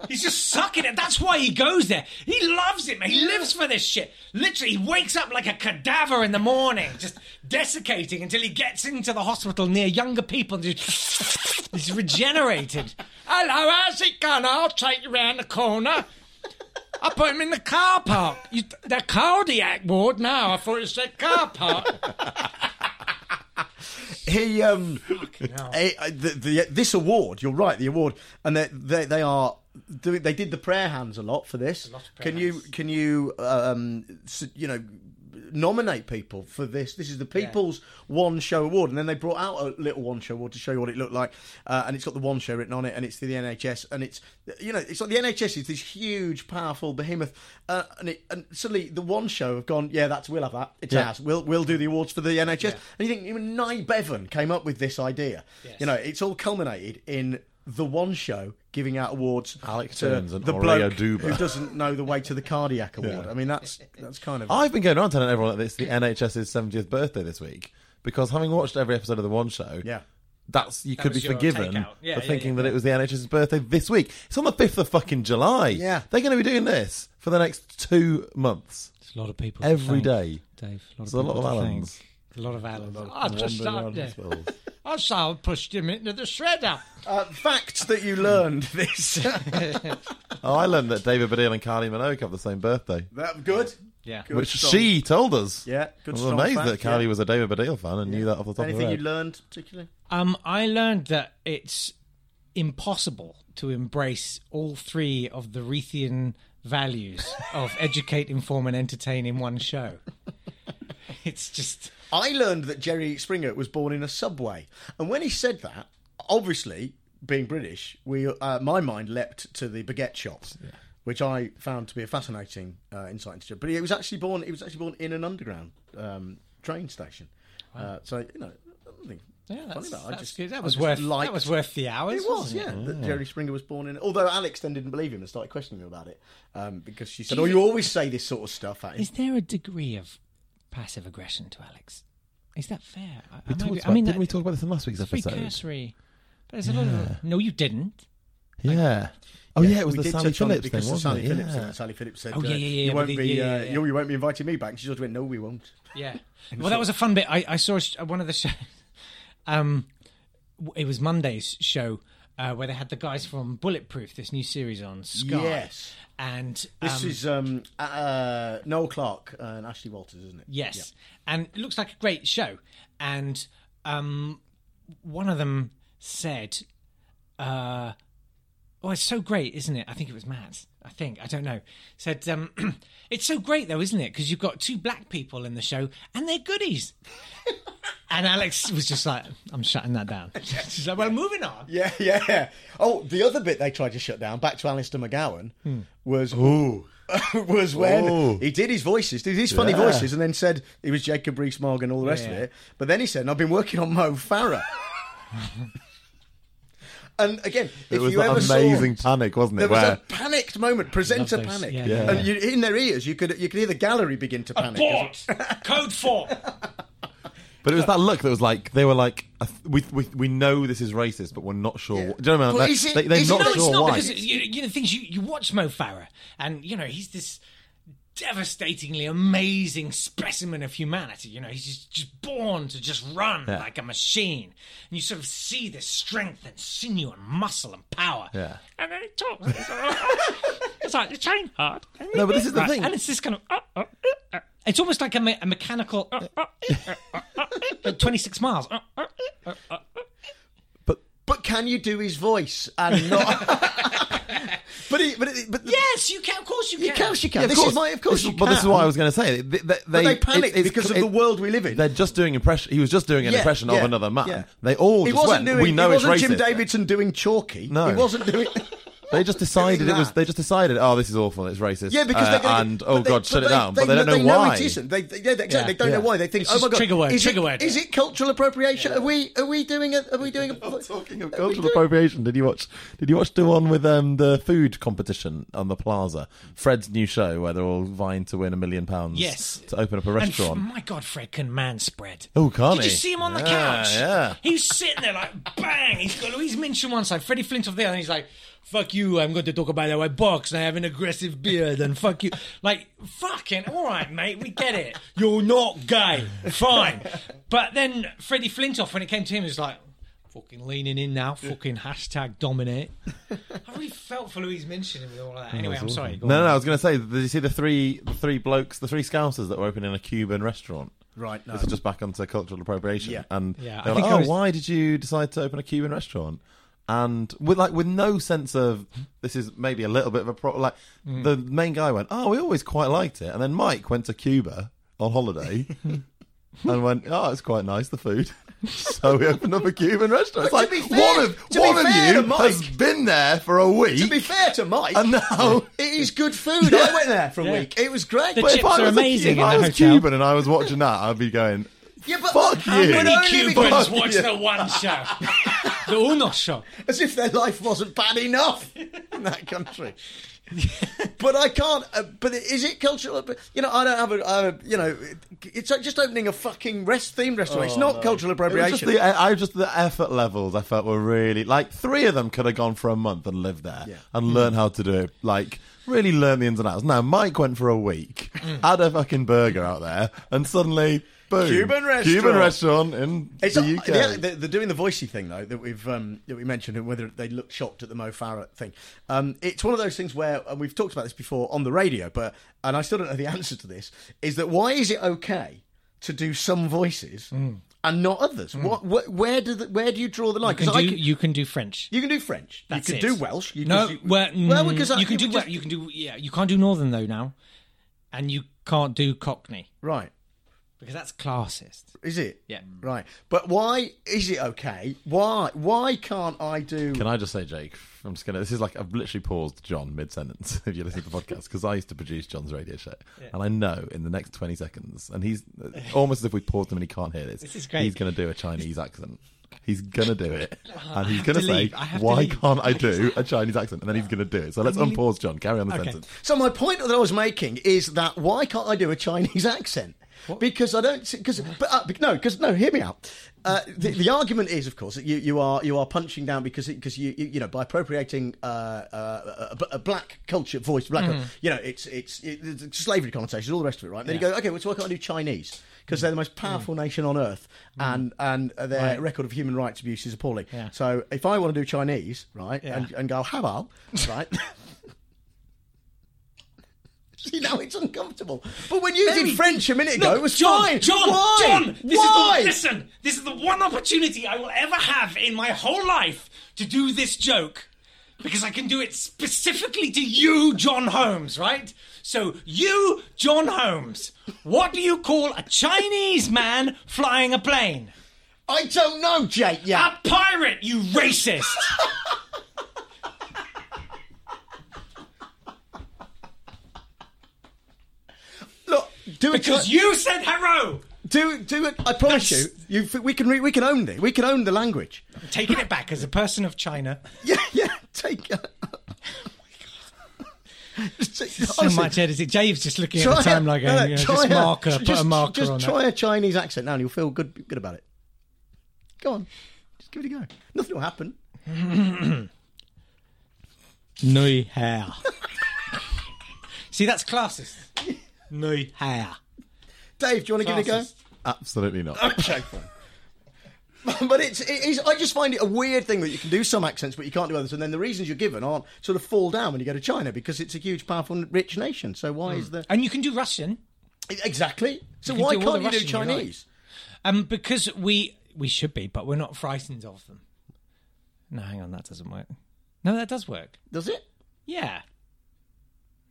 He's just sucking it. That's why he goes there. He loves it, man. He lives for this shit. Literally, he wakes up like a cadaver in the morning, just desiccating until he gets into the hospital near younger people and just he's regenerated. Hello, how's it going? I'll take you round the corner. I put him in the car park. You, the cardiac ward now. I thought it said car park. [LAUGHS] he um eh, eh, the, the, this award you're right the award and they they, they are doing they did the prayer hands a lot for this. Can you can you um you know nominate people for this? This is the people's one show award. And then they brought out a little one show award to show you what it looked like. Uh, and it's got the one show written on it and it's the nhs and it's you know it's like the nhs is this huge powerful behemoth. Uh, and, it, and suddenly the one show have gone yeah that's we'll have that. It's Yeah. ours. We'll we'll do the awards for the nhs and you think even Nye Bevan came up with this idea. You know it's all culminated in the one show giving out awards Alex to Jones and the Aurelio bloke Duba. who doesn't know the way to the cardiac award i mean that's that's kind of [LAUGHS] I've been going around telling everyone that it's the NHS's 70th birthday this week because having watched every episode of the One Show, Yeah. that's you That could be was your forgiven takeout. Yeah, for yeah, thinking yeah. that it was the NHS's birthday this week. It's on the 5th of fucking July. Yeah. they're going to be doing this for the next two months. It's a lot of people. to every thank, day. Dave. A lot There's of a lot of to Allens. thank. A lot of Allens. lot of I just wandering sat around there. I saw pushed him into the shredder. uh, facts that you learned this [LAUGHS] Oh, I learned that David Baddiel and Kylie Minogue have the same birthday, that good Yeah. Good which strong- she told us. Yeah, good I was amazed fact, that Kylie yeah. was a David Baddiel fan and knew that off the top anything of her Anything you learned particularly Um, I learned that it's impossible to embrace all three of the Reithian values of educate, inform, and entertain in one show. [LAUGHS] It's just I learned that Jerry Springer was born in a subway, and when he said that, obviously being British, we uh, my mind leapt to the baguette shops, which I found to be a fascinating uh, insight into. But he was actually born. He was actually born in an underground um, train station. Uh, so you know, yeah, funny that's, about it. I that's just good. That was worth liked- that was worth the hours. It was, yeah, it? that Jerry Springer was born in. Although Alex then didn't believe him and started questioning him about it um, because she said, you "Oh, you always say this sort of stuff." Is there a degree of passive aggression to Alex? Is that fair? I, We I, talked about, I mean, didn't that- we talk about this in last week's it's episode? very cursory. There's a lot of no, you didn't. Yeah. Oh yeah, it was the Sally touch on it Phillips thing, because wasn't Sally it? Phillips. Yeah. Sally Phillips said, Oh, yeah, uh, yeah, yeah, you won't the- be, yeah, uh, yeah, yeah. You, you won't be inviting me back." And she just went, "No, we won't." Yeah. [LAUGHS] Well, that was a fun bit. I, I saw one of the shows. [LAUGHS] Um, it was Monday's show uh, where they had the guys from Bulletproof, this new series on Sky. Yes. And This um, is um, uh, Noel Clarke and Ashley Walters, isn't it? Yes, and it looks like a great show. And um, one of them said, uh, "Oh, it's so great, isn't it?" I think it was Matt. I think I don't know. Said, um, [CLEARS THROAT] "It's so great, though, isn't it? Because you've got two black people in the show, and they're goodies." [LAUGHS] and Alex was just like, "I'm shutting that down." [LAUGHS] She's like, "Well, moving on." Yeah, yeah, yeah. Oh, the other bit they tried to shut down, back to Alistair McGowan, Hmm. was [LAUGHS] was when Ooh. he did his voices, did his funny Yeah. voices, and then said he was Jacob Rees-Mogg and all the rest of it. But then he said, "I've been working on Mo Farah." And again, It if was you that ever amazing saw, panic, wasn't it? there was a panicked moment, presenter those, panic, yeah, Yeah. and you, in their ears, you could you could hear the gallery begin to panic. Abort. [LAUGHS] Code four. But it was that look that was like they were like we we, we know this is racist, but we're not sure. Yeah. Do you know what I mean? Well, it- they, they're is it- not no, sure it's not why. because you, you know things you, you watch Mo Farah and you know he's this devastatingly amazing specimen of humanity. You know he's just, just born to just run Yeah. like a machine, and you sort of see this strength and sinew and muscle and power. Yeah. And then he talks. It's like, it's like you train hard. No, but this is the Right, thing. and it's this kind of. uh, uh, uh, uh. It's almost like a, me- a mechanical. uh, uh, uh, uh, uh, uh, Twenty-six miles. Uh, uh, uh, uh, uh. But can you do his voice and not? [LAUGHS] but he, but it, but the, Yes, you can. Of course, you you can. can. Of course you can. Yeah, of this course. is my. Of course, This- you but this is what I was going to say. They, they, But they panicked it- it's- because of it- the world we live in. They're just doing impression. He was just doing an Yeah, impression yeah, of another man. yeah. They all He just wasn't went. doing. we know he it's wasn't racist. Jim Davidson doing chalky. No. he wasn't doing. [LAUGHS] They just decided it was. They just decided. Oh, this is awful. It's racist. Yeah, because uh, they're gonna, and oh they- god, shut but it down. They, but they don't know, they know why. it isn't. They, they, yeah, exactly. Yeah. They don't know why. They think, It's oh my god, trigger word, is trigger it, word. Is it cultural appropriation? Are we? Are we doing a? Are we doing a? [LAUGHS] Talking of cultural doing- appropriation, did you watch? Did you watch the one with um, the food competition on the plaza? Fred's new show where they're all vying to win a million pounds. Yes. to open up a And restaurant. f- my God, Fred can man spread. Oh, can't Did he? you see him on the couch? yeah. He's sitting there like, bang. He's got Louise Minchin on one side, Freddie Flintoff the other, and he's like, fuck you, I'm going to talk about how I box and I have an aggressive beard and fuck you. Like, fucking, all right, mate, we get it. You're not gay. Fine. But then Freddie Flintoff, when it came to him, was like, fucking leaning in now, fucking hashtag dominate. I really felt for Louise Minchin with all of that. Anyway, I'm sorry. Go No, on. no, I was going to say, did you see the three, the three blokes, the three scousers that were opening a Cuban restaurant? Right, no. This is just back onto cultural appropriation. Yeah. And Yeah, they I were think like, I oh, was- why did you decide to open a Cuban restaurant? And with like with no sense of this is maybe a little bit of a problem. like Mm. the main guy went, oh, we always quite liked it, and then Mike went to Cuba on holiday [LAUGHS] and went, oh, it's quite nice the food. [LAUGHS] so we opened up a Cuban restaurant. It's like to be fair- one of one of you Mike- has been there for a week. To be fair to Mike, And now- [LAUGHS] it is good food. I went there for a Yeah. week. It was great. The But if chips I are was a- amazing if in I was hotel. Cuban and I was watching that, I'd be going, Yeah, but Fuck How you. many Only Cubans Cubans Fuck watch you. the one show. The Uno show. as if their life wasn't bad enough in that country. [LAUGHS] but I can't. Uh, but is it cultural? You know, I don't have a. A you know, it's like just opening a fucking rest themed restaurant. it's not cultural appropriation. just the, I just the effort levels I felt were really like three of them could have gone for a month and lived there Yeah. and learn how to do it. Like really learn the ins and outs. Now Mike went for a week, had a fucking burger out there, and suddenly boom, Cuban restaurant. Cuban restaurant in It's the not- UK. the- the- They're doing the voicey thing though that we've um, that we mentioned, and whether they look shocked at the Mo Farah thing. Um, it's one of those things where and we've talked about this before on the radio, but and I still don't know the [LAUGHS] answer to this. Is that why is it okay to do some voices and not others? What, what where do the, where do you draw the line? You can, I do, can- you can do French. you can do French. That's you it. can do Welsh. You no, can do, well, well, mm, because I- you can do would just- you can do yeah, you can't do Northern though now, and you can't do Cockney right. Because that's classist. Is it? Yeah. Mm. Right. But why is it okay? Why why can't I do? Can I just say, Jake? I'm just gonna. This is like I've literally paused John mid sentence. [LAUGHS] If you listen to the podcast, because I used to produce John's radio show, and I know in the next 20 seconds, and he's almost as if we paused him and he can't hear this. This is great. He's gonna do a Chinese accent. He's gonna do it, [LAUGHS] and he's gonna Delete. say, I have "Why leave. can't I do a Chinese accent?" And then he's gonna do it. So let's unpause John. Carry on the Okay. sentence. So my point that I was making is that why can't I do a Chinese accent? Because I don't. Because but uh, no. Because no. Hear me out. Uh, the, the argument is, of course, that you, you are you are punching down because because you, you you know by appropriating uh, uh, a, a black culture voice, black you know it's it's, it's slavery connotations, all the rest of it, right? Then you go, okay, well, so why can't I do Chinese? Because they're the most hmm. powerful nation on earth, hmm. and and their Right. record of human rights abuse is appalling. Yeah. So if I want to do Chinese, right, Yeah. and, and go hello, right. [LAUGHS] See now it's uncomfortable. But when you did French a minute ago, Look, it was John, fine. John, Why? John, this Why? is the, listen, this is the one opportunity I will ever have in my whole life to do this joke. Because I can do it specifically to you, John Holmes, right? So, you, John Holmes, what do you call a Chinese man flying a plane? I don't know, Jake. Yeah. A pirate, you racist! [LAUGHS] Look, do it because you said hello! do do it. I promise you, you we can re, we can own it. We can own the language. I'm taking it back as a person of China. [LAUGHS] Yeah, yeah. Take. Uh, Just take- So honestly, much editing. Dave's just looking try at the time a- like, no, no, you know, just a- marker, put just, a marker just on try that. a Chinese accent now, and you'll feel good good about it. Go on, just give it a go. Nothing will happen. [CLEARS THROAT] Nui hair. [LAUGHS] See, that's classist. [LAUGHS] Nui hair. Dave, do you want to give it a go? Absolutely not. Okay, fine. [LAUGHS] [LAUGHS] But it's, it is, I just find it a weird thing that you can do some accents, but you can't do others. And then the reasons you're given aren't sort of fall down when you go to China because it's a huge, powerful, rich nation. So why is the And you can do Russian. exactly? So can why can't you do Russian like. Chinese? Um, because we we should be, but we're not frightened of them. No, hang on, that doesn't work. No, that does work. Does it? Yeah.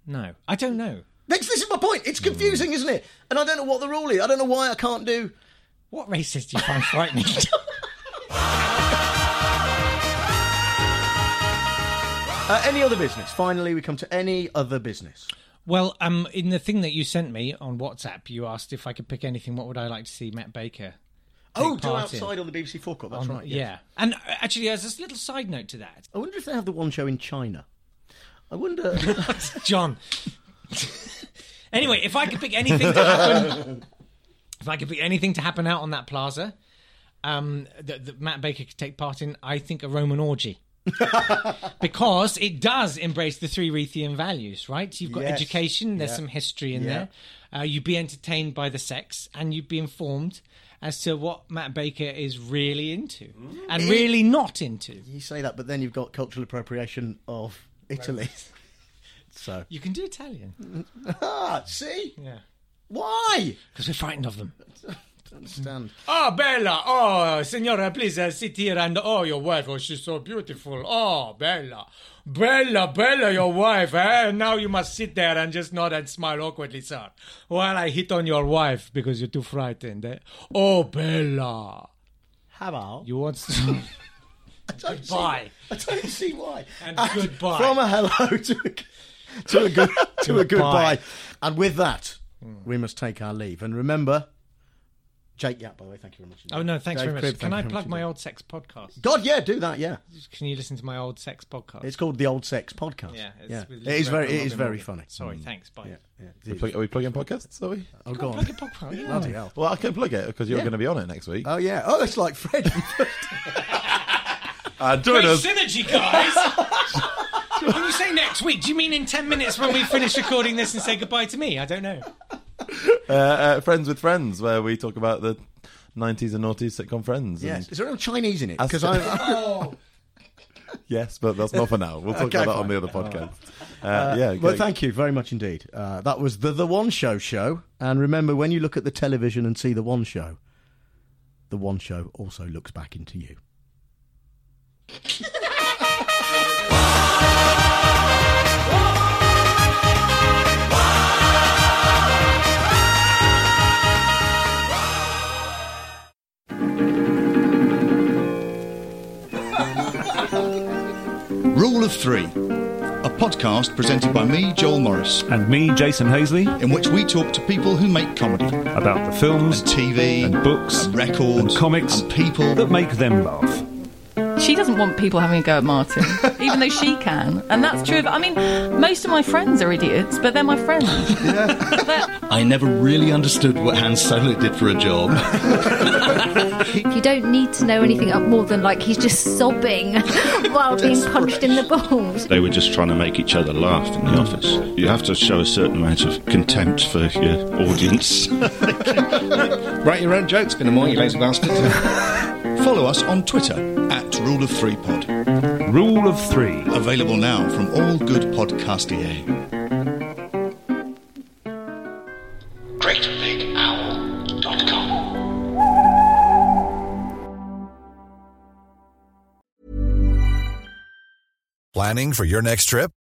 No, I don't know. This, this is my point. It's confusing, isn't it? And I don't know what the rule is. I don't know why I can't do. What racist do you find frightening? [LAUGHS] Uh, any other business? Finally, we come to any other business. well, um, in the thing that you sent me on WhatsApp, you asked if I could pick anything. What would I like to see Matt Baker? Oh, do part in? outside on the BBC Four forecourt. That's On- right. yes. Yeah, and uh, actually, there's a little side note to that. I wonder if they have the one show in China. I wonder. [LAUGHS] John. [LAUGHS] anyway, if I could pick anything to happen, if I could pick anything to happen out on that plaza, um, that, that Matt Baker could take part in, I think a Roman orgy. [LAUGHS] because it does embrace the three Reithian values, right? You've got Yes. education, there's Yeah. some history in Yeah. there. Uh, you'd be entertained by the sex, and you'd be informed as to what Matt Baker is really into and It- really not into. You say that, but then you've got cultural appropriation of Italy. [LAUGHS] so You can do Italian. [LAUGHS] ah, see, Yeah. Why? Because we're frightened of them. Don't [LAUGHS] understand. Oh, Bella. Oh, Signora, please uh, sit here and oh, your wife. Oh, she's so beautiful. Oh, Bella. Bella, Bella, your wife. Eh? Now you must sit there and just nod and smile awkwardly, sir. While I hit on your wife because you're too frightened. Eh? Oh, Bella. Hello. You want to... [LAUGHS] I don't Goodbye. See, I don't see why. And goodbye. From a hello to a, to a good to a Goodbye. goodbye. And with that, we must take our leave. And remember, Jake Yapp, by the way, thank you very much. Oh, no, thanks Dave very much. Cribb, Can I plug my old sex podcast? God, yeah, do that. Yeah, Can you listen to my old sex podcast? it's called the Old Sex Podcast. Yeah, it's yeah. It is very, it is very funny. Sorry, Mm. thanks, bye. Yeah, yeah. We plug- Are we plugging podcasts? Are we? Oh, go on. Plug a podcast. Bloody hell. Well, I can plug it because you're Yeah. going to be on it next week. Oh yeah. Oh, it's like Fred. [LAUGHS] Uh, join Great us. synergy, guys! [LAUGHS] when you say next week, do you mean in 10 minutes when we finish recording this and say goodbye to me? I don't know. [LAUGHS] Uh, uh, Friends with Friends, where we talk about the 90s and noughties sitcom Friends. yes. And, Is there any Chinese in it? As- Because I. [LAUGHS] Oh, yes, but that's not for now. We'll talk Okay, about that on the other podcast. Uh, yeah, Well, go- thank you very much indeed. Uh, that was the The One Show show. And remember, when you look at the television and see The One Show, The One Show also looks back into you. [LAUGHS] Rule of Three, a podcast presented by me, Joel Morris, And me, Jason Hazeley, in which we talk to people who make comedy, about the films and TV, and books and records, and comics and people. that make them laugh. She doesn't want people having a go at Martin, [LAUGHS] even though she can. And that's true. of- I mean, most of my friends are idiots, but they're my friends. I never really understood what Hans Solo did for a job. [LAUGHS] You don't need to know anything up more than like he's just sobbing [LAUGHS] while being punched in the balls. They were just trying to make each other laugh in the office. You have to show a certain amount of contempt for your audience. Write your own jokes, Pinamore, you lazy bastard. Follow us on Twitter at Rule of Three Pod. Rule of three. Available now from all good podcastier. GreatBigOwl.com. Planning for your next trip?